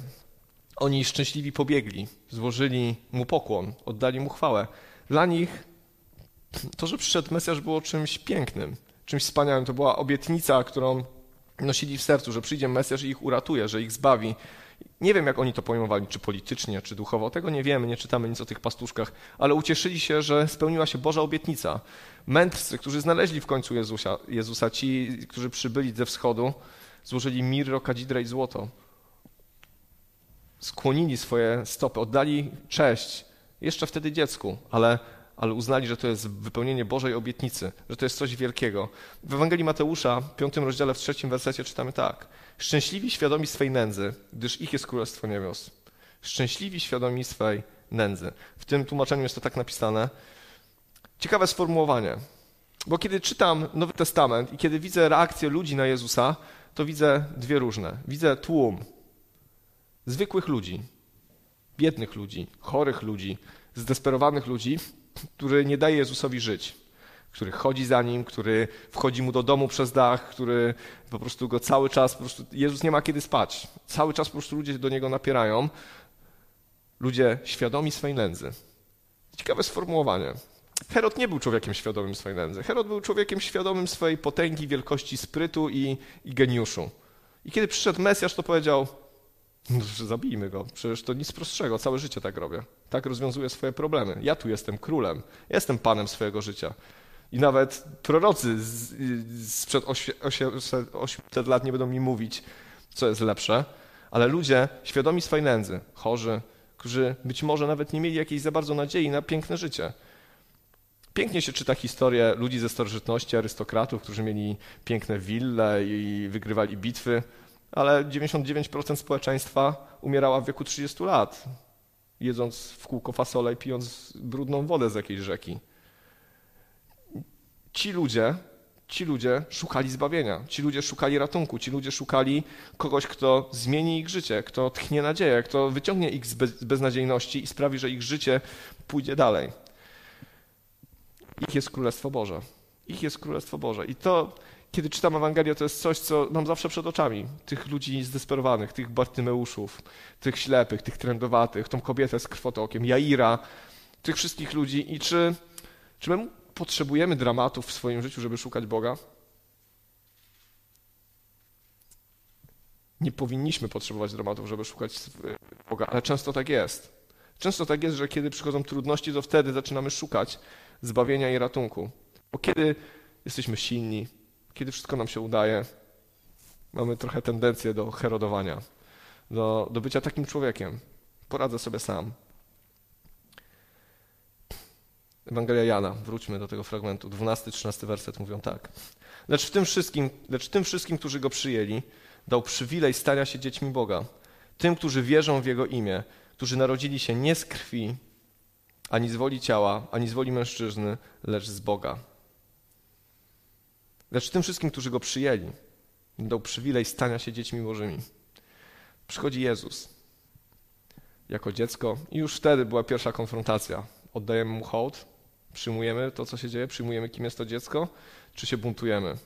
Oni szczęśliwi pobiegli, złożyli mu pokłon, oddali mu chwałę. Dla nich to, że przyszedł Mesjasz było czymś pięknym, czymś wspaniałym. To była obietnica, którą nosili w sercu, że przyjdzie Mesjasz i ich uratuje, że ich zbawi. Nie wiem, jak oni to pojmowali, czy politycznie, czy duchowo, tego nie wiemy, nie czytamy nic o tych pastuszkach, ale ucieszyli się, że spełniła się Boża obietnica. Mędrcy, którzy znaleźli w końcu Jezusa, Jezusa ci, którzy przybyli ze wschodu, złożyli mirro, kadzidrę i złoto. Skłonili swoje stopy, oddali cześć jeszcze wtedy dziecku, ale ale uznali, że to jest wypełnienie Bożej obietnicy, że to jest coś wielkiego. W Ewangelii Mateusza, w piątym rozdziale, w trzecim wersecie czytamy tak. Szczęśliwi świadomi swej nędzy, gdyż ich jest Królestwo Niebios. Szczęśliwi świadomi swej nędzy. W tym tłumaczeniu jest to tak napisane. Ciekawe sformułowanie, bo kiedy czytam Nowy Testament i kiedy widzę reakcję ludzi na Jezusa, to widzę dwie różne. Widzę tłum zwykłych ludzi, biednych ludzi, chorych ludzi, zdesperowanych ludzi, który nie daje Jezusowi żyć, który chodzi za nim, który wchodzi mu do domu przez dach, który po prostu go cały czas, po prostu Jezus nie ma kiedy spać. Cały czas po prostu ludzie do niego napierają. Ludzie świadomi swej nędzy. Ciekawe sformułowanie. Herod nie był człowiekiem świadomym swojej nędzy. Herod był człowiekiem świadomym swojej potęgi, wielkości sprytu i, i geniuszu. I kiedy przyszedł Mesjasz, to powiedział: zabijmy go, przecież to nic prostszego, całe życie tak robię. Tak rozwiązuję swoje problemy. Ja tu jestem królem, jestem panem swojego życia. I nawet prorocy sprzed 800 lat nie będą mi mówić, co jest lepsze, ale ludzie świadomi swojej nędzy, chorzy, którzy być może nawet nie mieli jakiejś za bardzo nadziei na piękne życie. Pięknie się czyta historię ludzi ze starożytności, arystokratów, którzy mieli piękne wille i wygrywali bitwy, ale 99% społeczeństwa umierała w wieku 30 lat, jedząc w kółko fasolę i pijąc brudną wodę z jakiejś rzeki. Ci ludzie Ci ludzie szukali zbawienia, ci ludzie szukali ratunku, ci ludzie szukali kogoś, kto zmieni ich życie, kto tchnie nadzieję, kto wyciągnie ich z beznadziejności i sprawi, że ich życie pójdzie dalej. Ich jest Królestwo Boże. Ich jest Królestwo Boże. I to, kiedy czytam Ewangelię, to jest coś, co mam zawsze przed oczami. Tych ludzi zdesperowanych, tych Bartymeuszów, tych ślepych, tych trędowatych, tą kobietę z krwotokiem, Jaira, tych wszystkich ludzi. I czy, czy my potrzebujemy dramatów w swoim życiu, żeby szukać Boga? Nie powinniśmy potrzebować dramatów, żeby szukać Boga, ale często tak jest. Często tak jest, że kiedy przychodzą trudności, to wtedy zaczynamy szukać zbawienia i ratunku. Bo kiedy jesteśmy silni, kiedy wszystko nam się udaje, mamy trochę tendencję do herodowania, do, do bycia takim człowiekiem. Poradzę sobie sam. Ewangelia Jana, wróćmy do tego fragmentu. 12-13 werset mówią tak. Lecz w tym wszystkim, lecz tym wszystkim, którzy go przyjęli, dał przywilej stania się dziećmi Boga. Tym, którzy wierzą w Jego imię, którzy narodzili się nie z krwi, ani z woli ciała, ani z woli mężczyzny, lecz z Boga. Lecz tym wszystkim, którzy go przyjęli, dał przywilej stania się dziećmi Bożymi. Przychodzi Jezus jako dziecko i już wtedy była pierwsza konfrontacja. Oddajemy mu hołd, przyjmujemy to, co się dzieje, przyjmujemy, kim jest to dziecko, czy się buntujemy.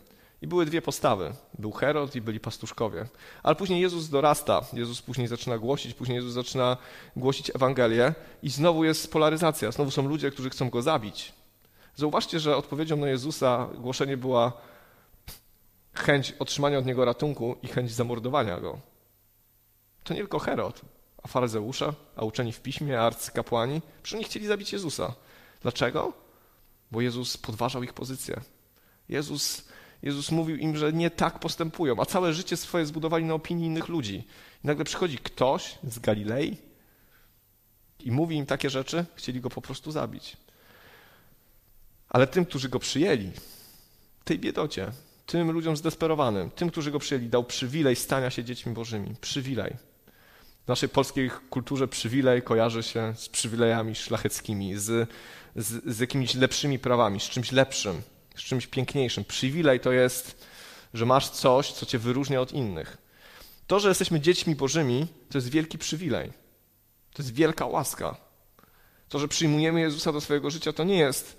I były dwie postawy. Był Herod i byli pastuszkowie. Ale później Jezus dorasta. Jezus później zaczyna głosić, później Jezus zaczyna głosić Ewangelię i znowu jest polaryzacja. Znowu są ludzie, którzy chcą go zabić. Zauważcie, że odpowiedzią na Jezusa głoszenie była chęć otrzymania od niego ratunku i chęć zamordowania go. To nie tylko Herod, a faryzeusze, a uczeni w piśmie, a arcykapłani. Przecież oni chcieli zabić Jezusa. Dlaczego? Bo Jezus podważał ich pozycję. Jezus Jezus mówił im, że nie tak postępują, a całe życie swoje zbudowali na opinii innych ludzi. I nagle przychodzi ktoś z Galilei i mówi im takie rzeczy, chcieli go po prostu zabić. Ale tym, którzy go przyjęli, tej biedocie, tym ludziom zdesperowanym, tym, którzy go przyjęli, dał przywilej stania się dziećmi Bożymi. Przywilej. W naszej polskiej kulturze przywilej kojarzy się z przywilejami szlacheckimi, z, z, z jakimiś lepszymi prawami, z czymś lepszym z czymś piękniejszym. Przywilej to jest, że masz coś, co cię wyróżnia od innych. To, że jesteśmy dziećmi Bożymi, to jest wielki przywilej. To jest wielka łaska. To, że przyjmujemy Jezusa do swojego życia, to nie jest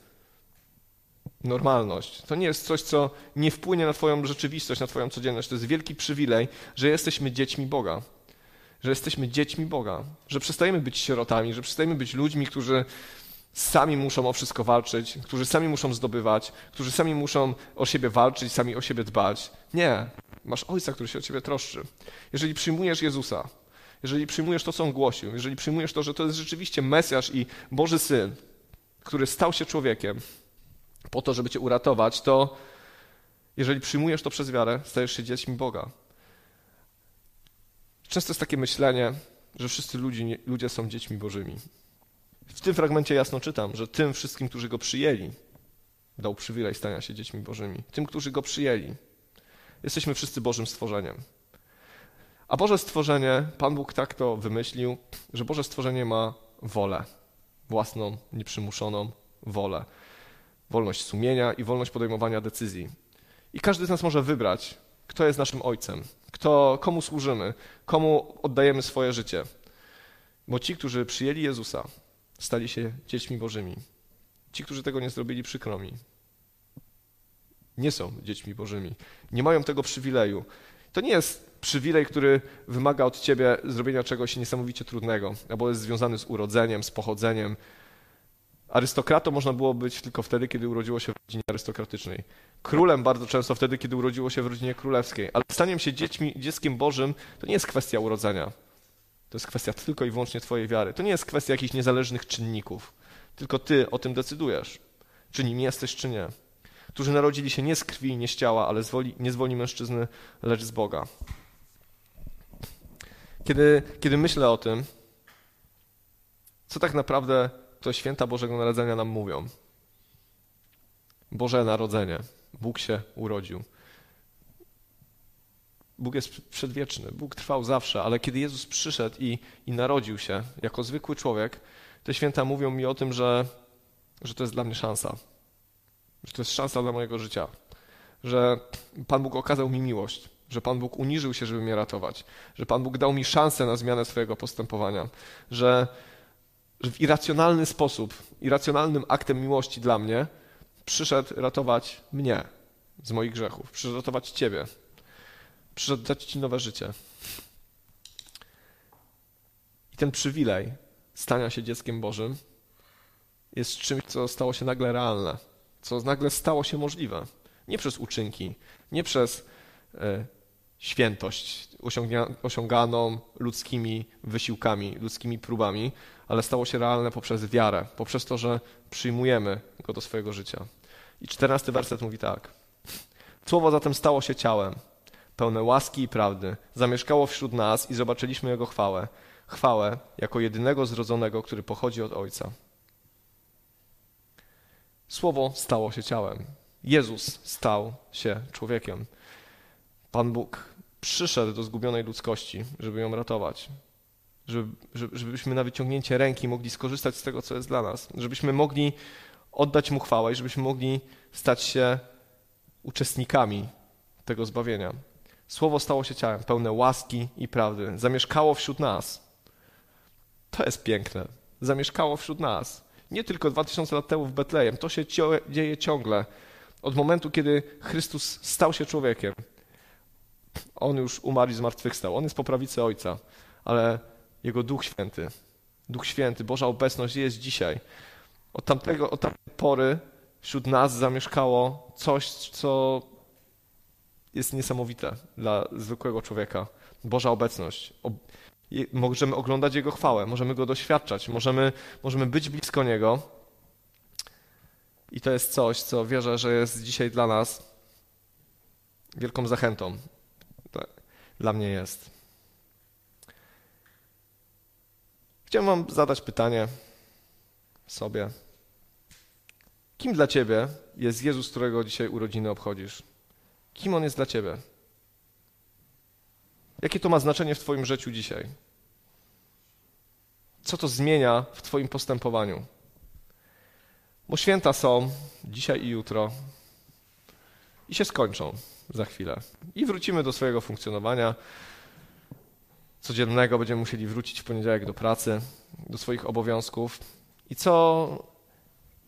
normalność. To nie jest coś, co nie wpłynie na Twoją rzeczywistość, na Twoją codzienność. To jest wielki przywilej, że jesteśmy dziećmi Boga. Że jesteśmy dziećmi Boga. Że przestajemy być sierotami, że przestajemy być ludźmi, którzy sami muszą o wszystko walczyć, którzy sami muszą zdobywać, którzy sami muszą o siebie walczyć, sami o siebie dbać. Nie. Masz Ojca, który się o ciebie troszczy. Jeżeli przyjmujesz Jezusa, jeżeli przyjmujesz to, co On głosił, jeżeli przyjmujesz to, że to jest rzeczywiście Mesjasz i Boży Syn, który stał się człowiekiem po to, żeby cię uratować, to jeżeli przyjmujesz to przez wiarę, stajesz się dziećmi Boga. Często jest takie myślenie, że wszyscy ludzie, ludzie są dziećmi Bożymi. W tym fragmencie jasno czytam, że tym wszystkim, którzy go przyjęli, dał przywilej stania się dziećmi Bożymi. Tym, którzy go przyjęli. Jesteśmy wszyscy Bożym stworzeniem. A Boże stworzenie, Pan Bóg tak to wymyślił, że Boże stworzenie ma wolę. Własną, nieprzymuszoną wolę. Wolność sumienia i wolność podejmowania decyzji. I każdy z nas może wybrać, kto jest naszym ojcem, kto, komu służymy, komu oddajemy swoje życie. Bo ci, którzy przyjęli Jezusa, stali się dziećmi Bożymi. Ci, którzy tego nie zrobili, przykro mi. Nie są dziećmi Bożymi. Nie mają tego przywileju. To nie jest przywilej, który wymaga od ciebie zrobienia czegoś niesamowicie trudnego, albo jest związany z urodzeniem, z pochodzeniem. Arystokratą można było być tylko wtedy, kiedy urodziło się w rodzinie arystokratycznej. Królem bardzo często wtedy, kiedy urodziło się w rodzinie królewskiej. Ale staniem się dziećmi, dzieckiem Bożym to nie jest kwestia urodzenia. To jest kwestia tylko i wyłącznie Twojej wiary. To nie jest kwestia jakichś niezależnych czynników, tylko Ty o tym decydujesz, czy nim jesteś, czy nie. Którzy narodzili się nie z krwi, nie z ciała, ale z woli, nie z woli mężczyzny, lecz z Boga. Kiedy, kiedy myślę o tym, co tak naprawdę to święta Bożego Narodzenia nam mówią. Boże Narodzenie. Bóg się urodził. Bóg jest przedwieczny, Bóg trwał zawsze, ale kiedy Jezus przyszedł i, i narodził się jako zwykły człowiek, te święta mówią mi o tym, że, że to jest dla mnie szansa. Że to jest szansa dla mojego życia. że Pan Bóg okazał mi miłość, że Pan Bóg uniżył się, żeby mnie ratować, że Pan Bóg dał mi szansę na zmianę swojego postępowania, że, że w irracjonalny sposób, irracjonalnym aktem miłości dla mnie przyszedł ratować mnie z moich grzechów, przyszedł ratować Ciebie, przyszedł dać Ci nowe życie. I ten przywilej stania się dzieckiem Bożym jest czymś, co stało się nagle realne, co nagle stało się możliwe. Nie przez uczynki, nie przez e, świętość osiąganą ludzkimi wysiłkami, ludzkimi próbami, ale stało się realne poprzez wiarę, poprzez to, że przyjmujemy go do swojego życia. I czternasty werset mówi tak. Słowo zatem stało się ciałem, pełne łaski i prawdy, zamieszkało wśród nas i zobaczyliśmy Jego chwałę. Chwałę jako jedynego zrodzonego, który pochodzi od Ojca. Słowo stało się ciałem. Jezus stał się człowiekiem. Pan Bóg przyszedł do zgubionej ludzkości, żeby ją ratować. Żeby, żebyśmy na wyciągnięcie ręki mogli skorzystać z tego, co jest dla nas. Żebyśmy mogli oddać Mu chwałę i żebyśmy mogli stać się uczestnikami tego zbawienia. Słowo stało się ciałem, pełne łaski i prawdy. Zamieszkało wśród nas. To jest piękne. Zamieszkało wśród nas. Nie tylko 2000 lat temu w Betlejem. To się dzieje ciągle. Od momentu, kiedy Chrystus stał się człowiekiem. On już umarł i zmartwychwstał. On jest po prawicy Ojca, ale Jego Duch Święty, Duch Święty, Boża obecność jest dzisiaj. Od, tamtego, od tamtej pory wśród nas zamieszkało coś, co jest niesamowite dla zwykłego człowieka. Boża obecność. Możemy oglądać Jego chwałę, możemy Go doświadczać, możemy, możemy być blisko Niego. I to jest coś, co wierzę, że jest dzisiaj dla nas wielką zachętą. Dla mnie jest. Chciałem Wam zadać pytanie sobie. Kim dla Ciebie jest Jezus, którego dzisiaj urodziny obchodzisz? Kim On jest dla Ciebie? Jakie to ma znaczenie w Twoim życiu dzisiaj? Co to zmienia w Twoim postępowaniu? Bo święta są dzisiaj i jutro i się skończą za chwilę. I wrócimy do swojego funkcjonowania codziennego. Będziemy musieli wrócić w poniedziałek do pracy, do swoich obowiązków. I co,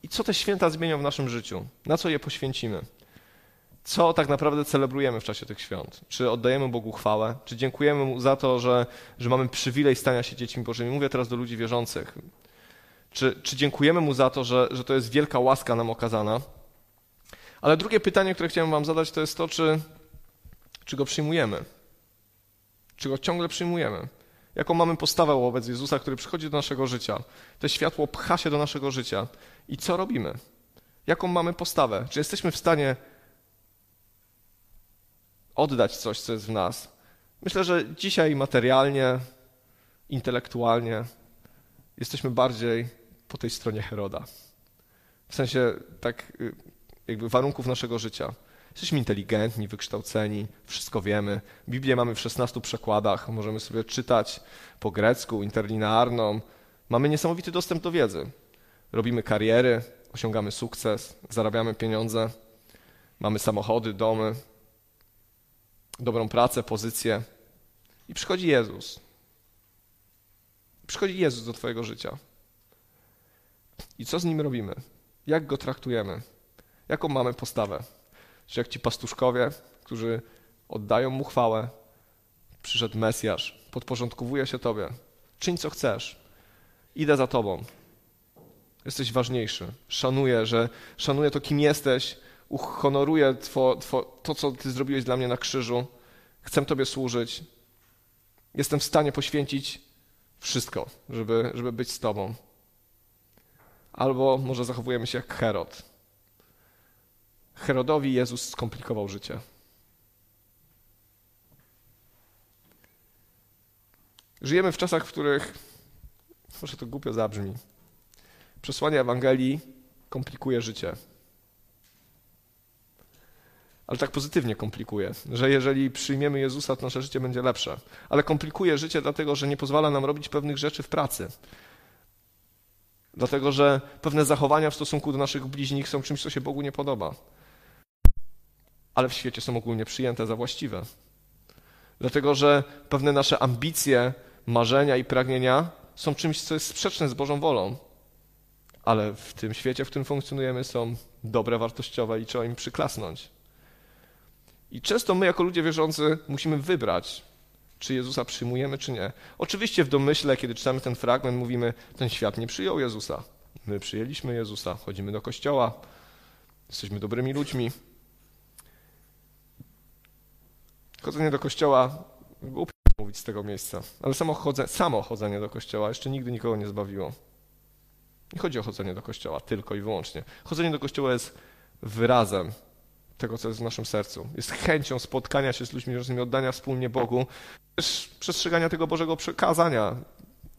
i co te święta zmienią w naszym życiu? Na co je poświęcimy? Co tak naprawdę celebrujemy w czasie tych świąt? Czy oddajemy Bogu chwałę? Czy dziękujemy Mu za to, że, że mamy przywilej stania się dziećmi Bożymi? Mówię teraz do ludzi wierzących. Czy, czy dziękujemy Mu za to, że, że to jest wielka łaska nam okazana? Ale drugie pytanie, które chciałem Wam zadać, to jest to, czy, czy Go przyjmujemy? Czy Go ciągle przyjmujemy? Jaką mamy postawę wobec Jezusa, który przychodzi do naszego życia? To światło pcha się do naszego życia. I co robimy? Jaką mamy postawę? Czy jesteśmy w stanie oddać coś, co jest w nas? Myślę, że dzisiaj materialnie, intelektualnie jesteśmy bardziej po tej stronie Heroda. W sensie tak y, jakby warunków naszego życia. Jesteśmy inteligentni, wykształceni, wszystko wiemy. Biblię mamy w 16 przekładach, możemy sobie czytać po grecku, interlinearną. Mamy niesamowity dostęp do wiedzy. Robimy kariery, osiągamy sukces, zarabiamy pieniądze, mamy samochody, domy, dobrą pracę, pozycję. I przychodzi Jezus. Przychodzi Jezus do Twojego życia. I co z nim robimy? Jak go traktujemy? Jaką mamy postawę? Czy jak ci pastuszkowie, którzy oddają mu chwałę, przyszedł Mesjasz, podporządkowuje się Tobie. Czyń co chcesz. Idę za Tobą. Jesteś ważniejszy. Szanuję, że szanuję to, kim jesteś. Uhonoruję two, two, to, co Ty zrobiłeś dla mnie na krzyżu. Chcę Tobie służyć. Jestem w stanie poświęcić wszystko, żeby, żeby być z Tobą. Albo może zachowujemy się jak Herod Herodowi Jezus skomplikował życie. Żyjemy w czasach, w których, może to głupio zabrzmi, przesłanie Ewangelii komplikuje życie. Ale tak pozytywnie komplikuje, że jeżeli przyjmiemy Jezusa, to nasze życie będzie lepsze. Ale komplikuje życie dlatego, że nie pozwala nam robić pewnych rzeczy w pracy. Dlatego, że pewne zachowania w stosunku do naszych bliźnich są czymś, co się Bogu nie podoba. Ale w świecie są ogólnie przyjęte za właściwe. Dlatego, że pewne nasze ambicje, marzenia i pragnienia są czymś, co jest sprzeczne z Bożą wolą. Ale w tym świecie, w którym funkcjonujemy, są dobre, wartościowe i trzeba im przyklasnąć. I często my, jako ludzie wierzący, musimy wybrać, czy Jezusa przyjmujemy, czy nie. Oczywiście w domyśle, kiedy czytamy ten fragment, mówimy, ten świat nie przyjął Jezusa. My przyjęliśmy Jezusa, chodzimy do kościoła, jesteśmy dobrymi ludźmi. Chodzenie do kościoła, głupio mówić z tego miejsca, ale samo, chodze, samo chodzenie do kościoła jeszcze nigdy nikogo nie zbawiło. Nie chodzi o chodzenie do kościoła tylko i wyłącznie. Chodzenie do kościoła jest wyrazem tego, co jest w naszym sercu. Jest chęcią spotkania się z ludźmi różnymi, oddania wspólnie Bogu, też przestrzegania tego Bożego przekazania.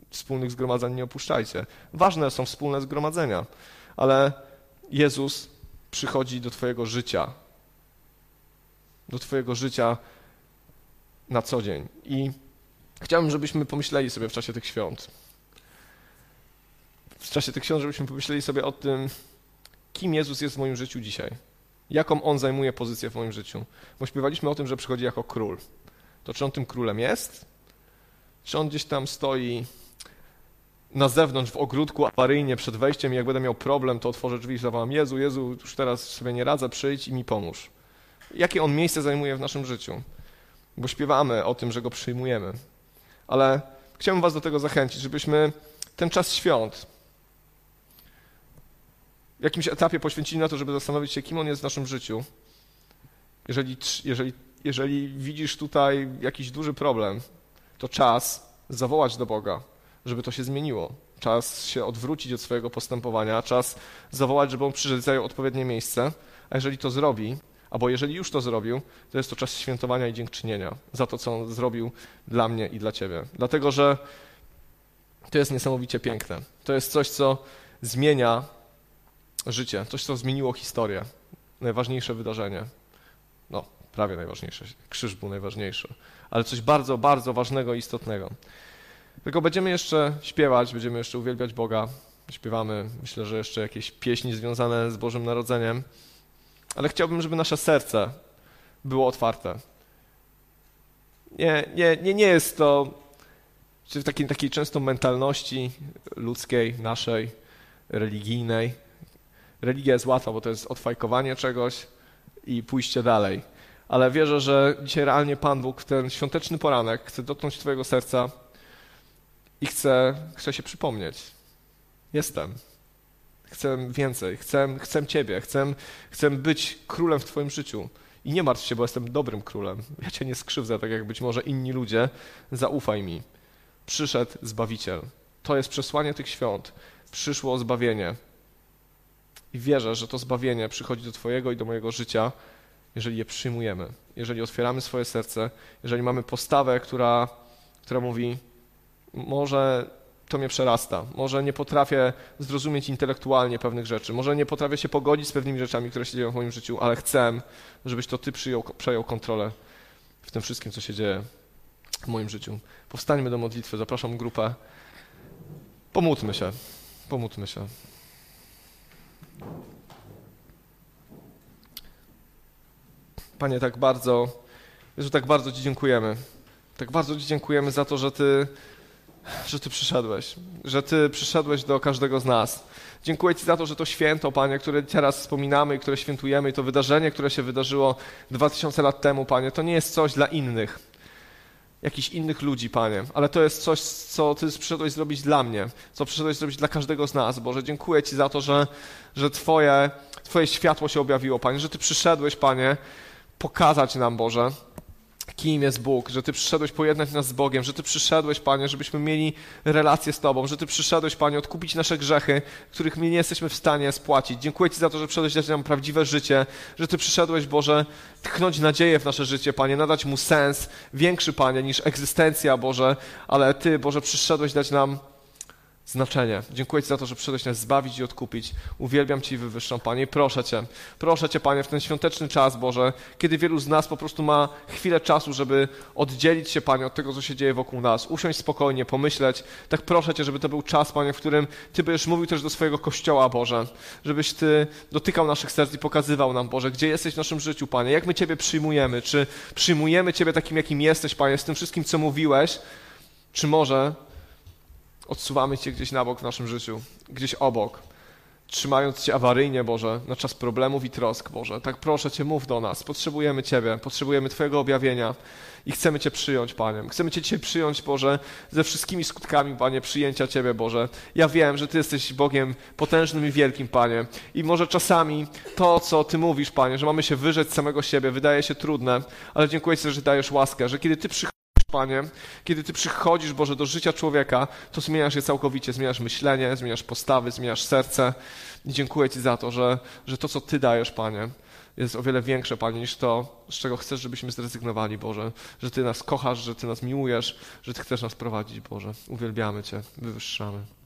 Wspólnych zgromadzeń nie opuszczajcie. Ważne są wspólne zgromadzenia, ale Jezus przychodzi do Twojego życia. Do Twojego życia na co dzień. I chciałbym, żebyśmy pomyśleli sobie w czasie tych świąt. W czasie tych świąt, żebyśmy pomyśleli sobie o tym, kim Jezus jest w moim życiu dzisiaj. Jaką On zajmuje pozycję w moim życiu. Bo śpiewaliśmy o tym, że przychodzi jako król. To czy On tym królem jest? Czy On gdzieś tam stoi na zewnątrz w ogródku awaryjnie przed wejściem i jak będę miał problem, to otworzę drzwi i zawołam Jezu, Jezu, już teraz sobie nie radzę, przyjdź i mi pomóż. Jakie On miejsce zajmuje w naszym życiu? Bo śpiewamy o tym, że go przyjmujemy. Ale chciałbym Was do tego zachęcić, żebyśmy ten czas świąt w jakimś etapie poświęcili na to, żeby zastanowić się, kim on jest w naszym życiu. Jeżeli, jeżeli, jeżeli widzisz tutaj jakiś duży problem, to czas zawołać do Boga, żeby to się zmieniło. Czas się odwrócić od swojego postępowania, czas zawołać, żeby on przyszedł odpowiednie miejsce, a jeżeli to zrobi, albo jeżeli już to zrobił, to jest to czas świętowania i dziękczynienia za to, co on zrobił dla mnie i dla ciebie. Dlatego, że to jest niesamowicie piękne. To jest coś, co zmienia życie, coś, co zmieniło historię. Najważniejsze wydarzenie. No, prawie najważniejsze. Krzyż był najważniejszy. Ale coś bardzo, bardzo ważnego i istotnego. Tylko będziemy jeszcze śpiewać, będziemy jeszcze uwielbiać Boga. Śpiewamy, myślę, że jeszcze jakieś pieśni związane z Bożym Narodzeniem ale chciałbym, żeby nasze serce było otwarte. Nie, nie, nie, nie jest to w takiej, takiej często mentalności ludzkiej, naszej, religijnej. Religia jest łatwa, bo to jest odfajkowanie czegoś i pójście dalej. Ale wierzę, że dzisiaj realnie Pan Bóg w ten świąteczny poranek chce dotknąć Twojego serca i chce, chce się przypomnieć. Jestem. Chcę więcej, chcę, chcę Ciebie, chcę, chcę być królem w Twoim życiu. I nie martw się, bo jestem dobrym królem. Ja Cię nie skrzywdzę, tak jak być może inni ludzie. Zaufaj mi. Przyszedł Zbawiciel. To jest przesłanie tych świąt. Przyszło zbawienie. I wierzę, że to zbawienie przychodzi do Twojego i do mojego życia, jeżeli je przyjmujemy, jeżeli otwieramy swoje serce, jeżeli mamy postawę, która, która mówi, może to mnie przerasta. Może nie potrafię zrozumieć intelektualnie pewnych rzeczy, może nie potrafię się pogodzić z pewnymi rzeczami, które się dzieją w moim życiu, ale chcę, żebyś to Ty przyjął, przejął kontrolę w tym wszystkim, co się dzieje w moim życiu. Powstańmy do modlitwy, zapraszam grupę. Pomódlmy się, pomódlmy się. Panie, tak bardzo, Jezu, tak bardzo Ci dziękujemy. Tak bardzo Ci dziękujemy za to, że Ty że Ty przyszedłeś, że Ty przyszedłeś do każdego z nas. Dziękuję Ci za to, że to święto, Panie, które teraz wspominamy i które świętujemy, i to wydarzenie, które się wydarzyło dwa tysiące lat temu, Panie, to nie jest coś dla innych, jakichś innych ludzi, Panie, ale to jest coś, co Ty przyszedłeś zrobić dla mnie, co przyszedłeś zrobić dla każdego z nas, Boże. Dziękuję Ci za to, że, że Twoje, Twoje światło się objawiło, Panie, że Ty przyszedłeś, Panie, pokazać nam, Boże, kim jest Bóg, że Ty przyszedłeś pojednać nas z Bogiem, że Ty przyszedłeś, Panie, żebyśmy mieli relację z Tobą, że Ty przyszedłeś, Panie, odkupić nasze grzechy, których my nie jesteśmy w stanie spłacić. Dziękuję Ci za to, że przyszedłeś dać nam prawdziwe życie, że Ty przyszedłeś, Boże, tchnąć nadzieję w nasze życie, Panie, nadać mu sens większy, Panie, niż egzystencja, Boże, ale Ty, Boże, przyszedłeś dać nam znaczenie. Dziękuję Ci za to, że przyszedłeś nas zbawić i odkupić. Uwielbiam Ci i wywyższam, Panie. I proszę Cię, proszę Cię, Panie, w ten świąteczny czas, Boże, kiedy wielu z nas po prostu ma chwilę czasu, żeby oddzielić się, Panie, od tego, co się dzieje wokół nas, usiąść spokojnie, pomyśleć. Tak proszę Cię, żeby to był czas, Panie, w którym Ty będziesz mówił też do swojego Kościoła, Boże, żebyś Ty dotykał naszych serc i pokazywał nam, Boże, gdzie jesteś w naszym życiu, Panie, jak my Ciebie przyjmujemy, czy przyjmujemy Ciebie takim, jakim jesteś, Panie, z tym wszystkim, co mówiłeś, czy może odsuwamy Cię gdzieś na bok w naszym życiu, gdzieś obok, trzymając Cię awaryjnie, Boże, na czas problemów i trosk, Boże. Tak proszę Cię, mów do nas. Potrzebujemy Ciebie, potrzebujemy Twojego objawienia i chcemy Cię przyjąć, Panie. Chcemy Cię dzisiaj przyjąć, Boże, ze wszystkimi skutkami, Panie, przyjęcia Ciebie, Boże. Ja wiem, że Ty jesteś Bogiem potężnym i wielkim, Panie. I może czasami to, co Ty mówisz, Panie, że mamy się wyrzec samego siebie, wydaje się trudne, ale dziękuję Ci, że dajesz łaskę, że kiedy Ty przychodzisz, Panie, kiedy Ty przychodzisz, Boże, do życia człowieka, to zmieniasz je całkowicie, zmieniasz myślenie, zmieniasz postawy, zmieniasz serce. I dziękuję Ci za to, że, że to, co Ty dajesz, Panie, jest o wiele większe, Panie, niż to, z czego chcesz, żebyśmy zrezygnowali, Boże. Że Ty nas kochasz, że Ty nas miłujesz, że Ty chcesz nas prowadzić, Boże. Uwielbiamy Cię, wywyższamy.